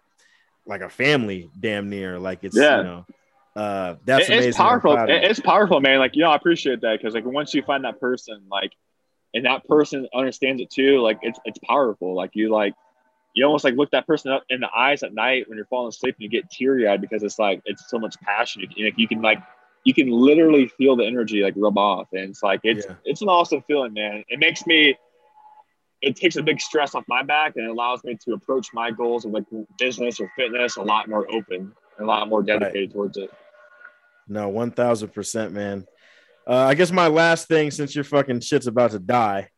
like a family damn near like it's yeah. you know uh that's it, it's powerful it's powerful man like you know i appreciate that because like once you find that person like and that person understands it too like it's it's powerful like you like you almost like look that person up in the eyes at night when you're falling asleep and you get teary eyed because it's like it's so much passion you, like you can like you can literally feel the energy like rub off, and it's like it's yeah. it's an awesome feeling, man. It makes me. It takes a big stress off my back and it allows me to approach my goals of like business or fitness a lot more open and a lot more dedicated right. towards it. No, one thousand percent, man. Uh, I guess my last thing, since your fucking shit's about to die,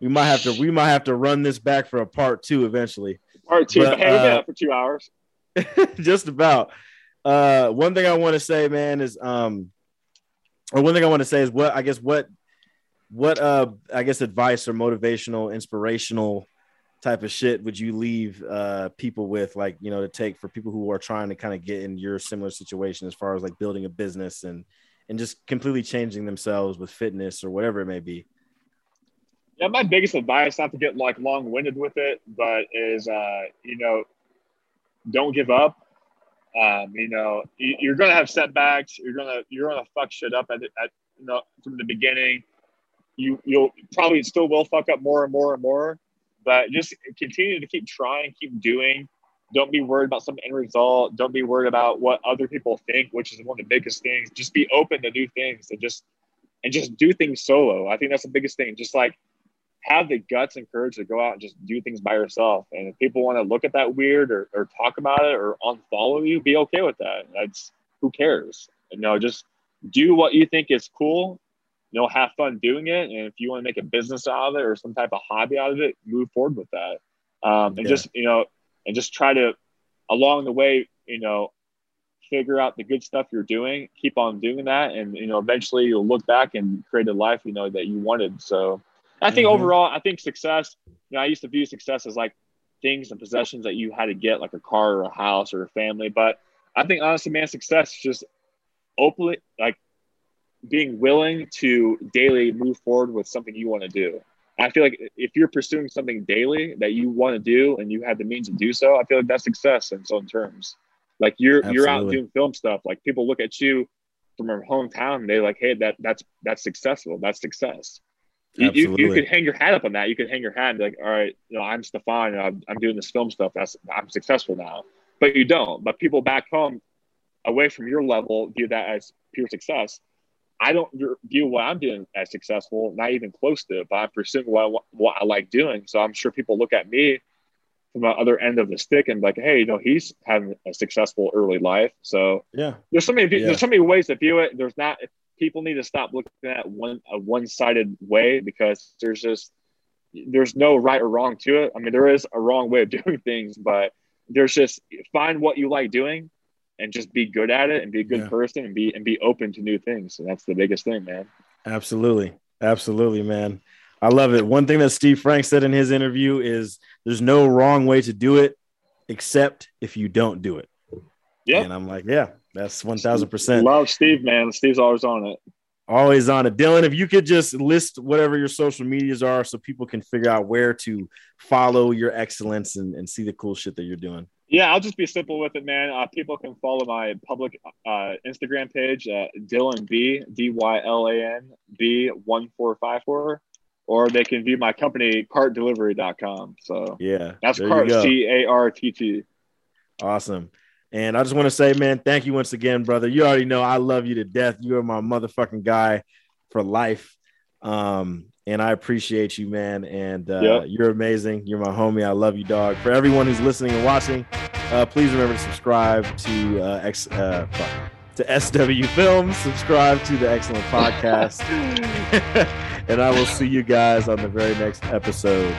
we might have to we might have to run this back for a part two eventually. Part two, but, hey, uh, for two hours. [laughs] just about. Uh, one thing I want to say, man, is um, or one thing I want to say is what I guess what what uh I guess advice or motivational, inspirational type of shit would you leave uh people with like you know to take for people who are trying to kind of get in your similar situation as far as like building a business and and just completely changing themselves with fitness or whatever it may be yeah my biggest advice not to get like long-winded with it but is uh you know don't give up um, you know, you, are gonna have setbacks. You're gonna you're gonna fuck shit up at, at you know from the beginning. You you'll probably still will fuck up more and more and more, but just continue to keep trying, keep doing. Don't be worried about some end result. Don't be worried about what other people think, which is one of the biggest things. Just be open to new things and just and just do things solo. I think that's the biggest thing. Just like have the guts and courage to go out and just do things by yourself. And if people want to look at that weird or, or talk about it or unfollow you, be okay with that. That's who cares. You know, just do what you think is cool. You know, have fun doing it. And if you want to make a business out of it or some type of hobby out of it, move forward with that. Um, and yeah. just, you know, and just try to along the way, you know, figure out the good stuff you're doing, keep on doing that. And, you know, eventually you'll look back and create a life, you know, that you wanted. So, I think mm-hmm. overall, I think success. You know, I used to view success as like things and possessions that you had to get, like a car or a house or a family. But I think honestly, man, success is just openly like being willing to daily move forward with something you want to do. I feel like if you're pursuing something daily that you want to do and you have the means to do so, I feel like that's success in its own terms. Like you're Absolutely. you're out doing film stuff. Like people look at you from your hometown and they're like, hey, that that's that's successful. That's success. You, you, you, could hang your hat up on that. You could hang your hat and be like, all right, you know, I'm Stefon. I'm, I'm doing this film stuff. That's I'm successful now. But you don't. But people back home, away from your level, view that as pure success. I don't view what I'm doing as successful, not even close to it. But I'm pursuing what I, what I like doing. So I'm sure people look at me from the other end of the stick and like, hey, you know, he's having a successful early life. So yeah, there's so many yeah. there's so many ways to view it. There's not people need to stop looking at one a one-sided way because there's just there's no right or wrong to it. I mean, there is a wrong way of [laughs] doing things, but there's just find what you like doing and just be good at it and be a good yeah. person and be and be open to new things. And that's the biggest thing, man. Absolutely. Absolutely, man. I love it. One thing that Steve Frank said in his interview is there's no wrong way to do it except if you don't do it. Yeah. And I'm like, yeah, that's one thousand percent. Love Steve, man. Steve's always on it. Always on it, Dylan. If you could just list whatever your social medias are, so people can figure out where to follow your excellence and, and see the cool shit that you're doing. Yeah, I'll just be simple with it, man. Uh, people can follow my public uh, Instagram page, uh, Dylan B D Y L A N B one four five four, or they can view my company carttdelivery.com. So yeah, that's CARTT C A R T T. Awesome. And I just want to say, man, thank you once again, brother. You already know I love you to death. You are my motherfucking guy for life. Um, and I appreciate you, man. And uh, yep. you're amazing. You're my homie. I love you, dog. For everyone who's listening and watching, uh, please remember to subscribe to uh, X uh, to SW Films. Subscribe to the Excellent Podcast, [laughs] [laughs] and I will see you guys on the very next episode.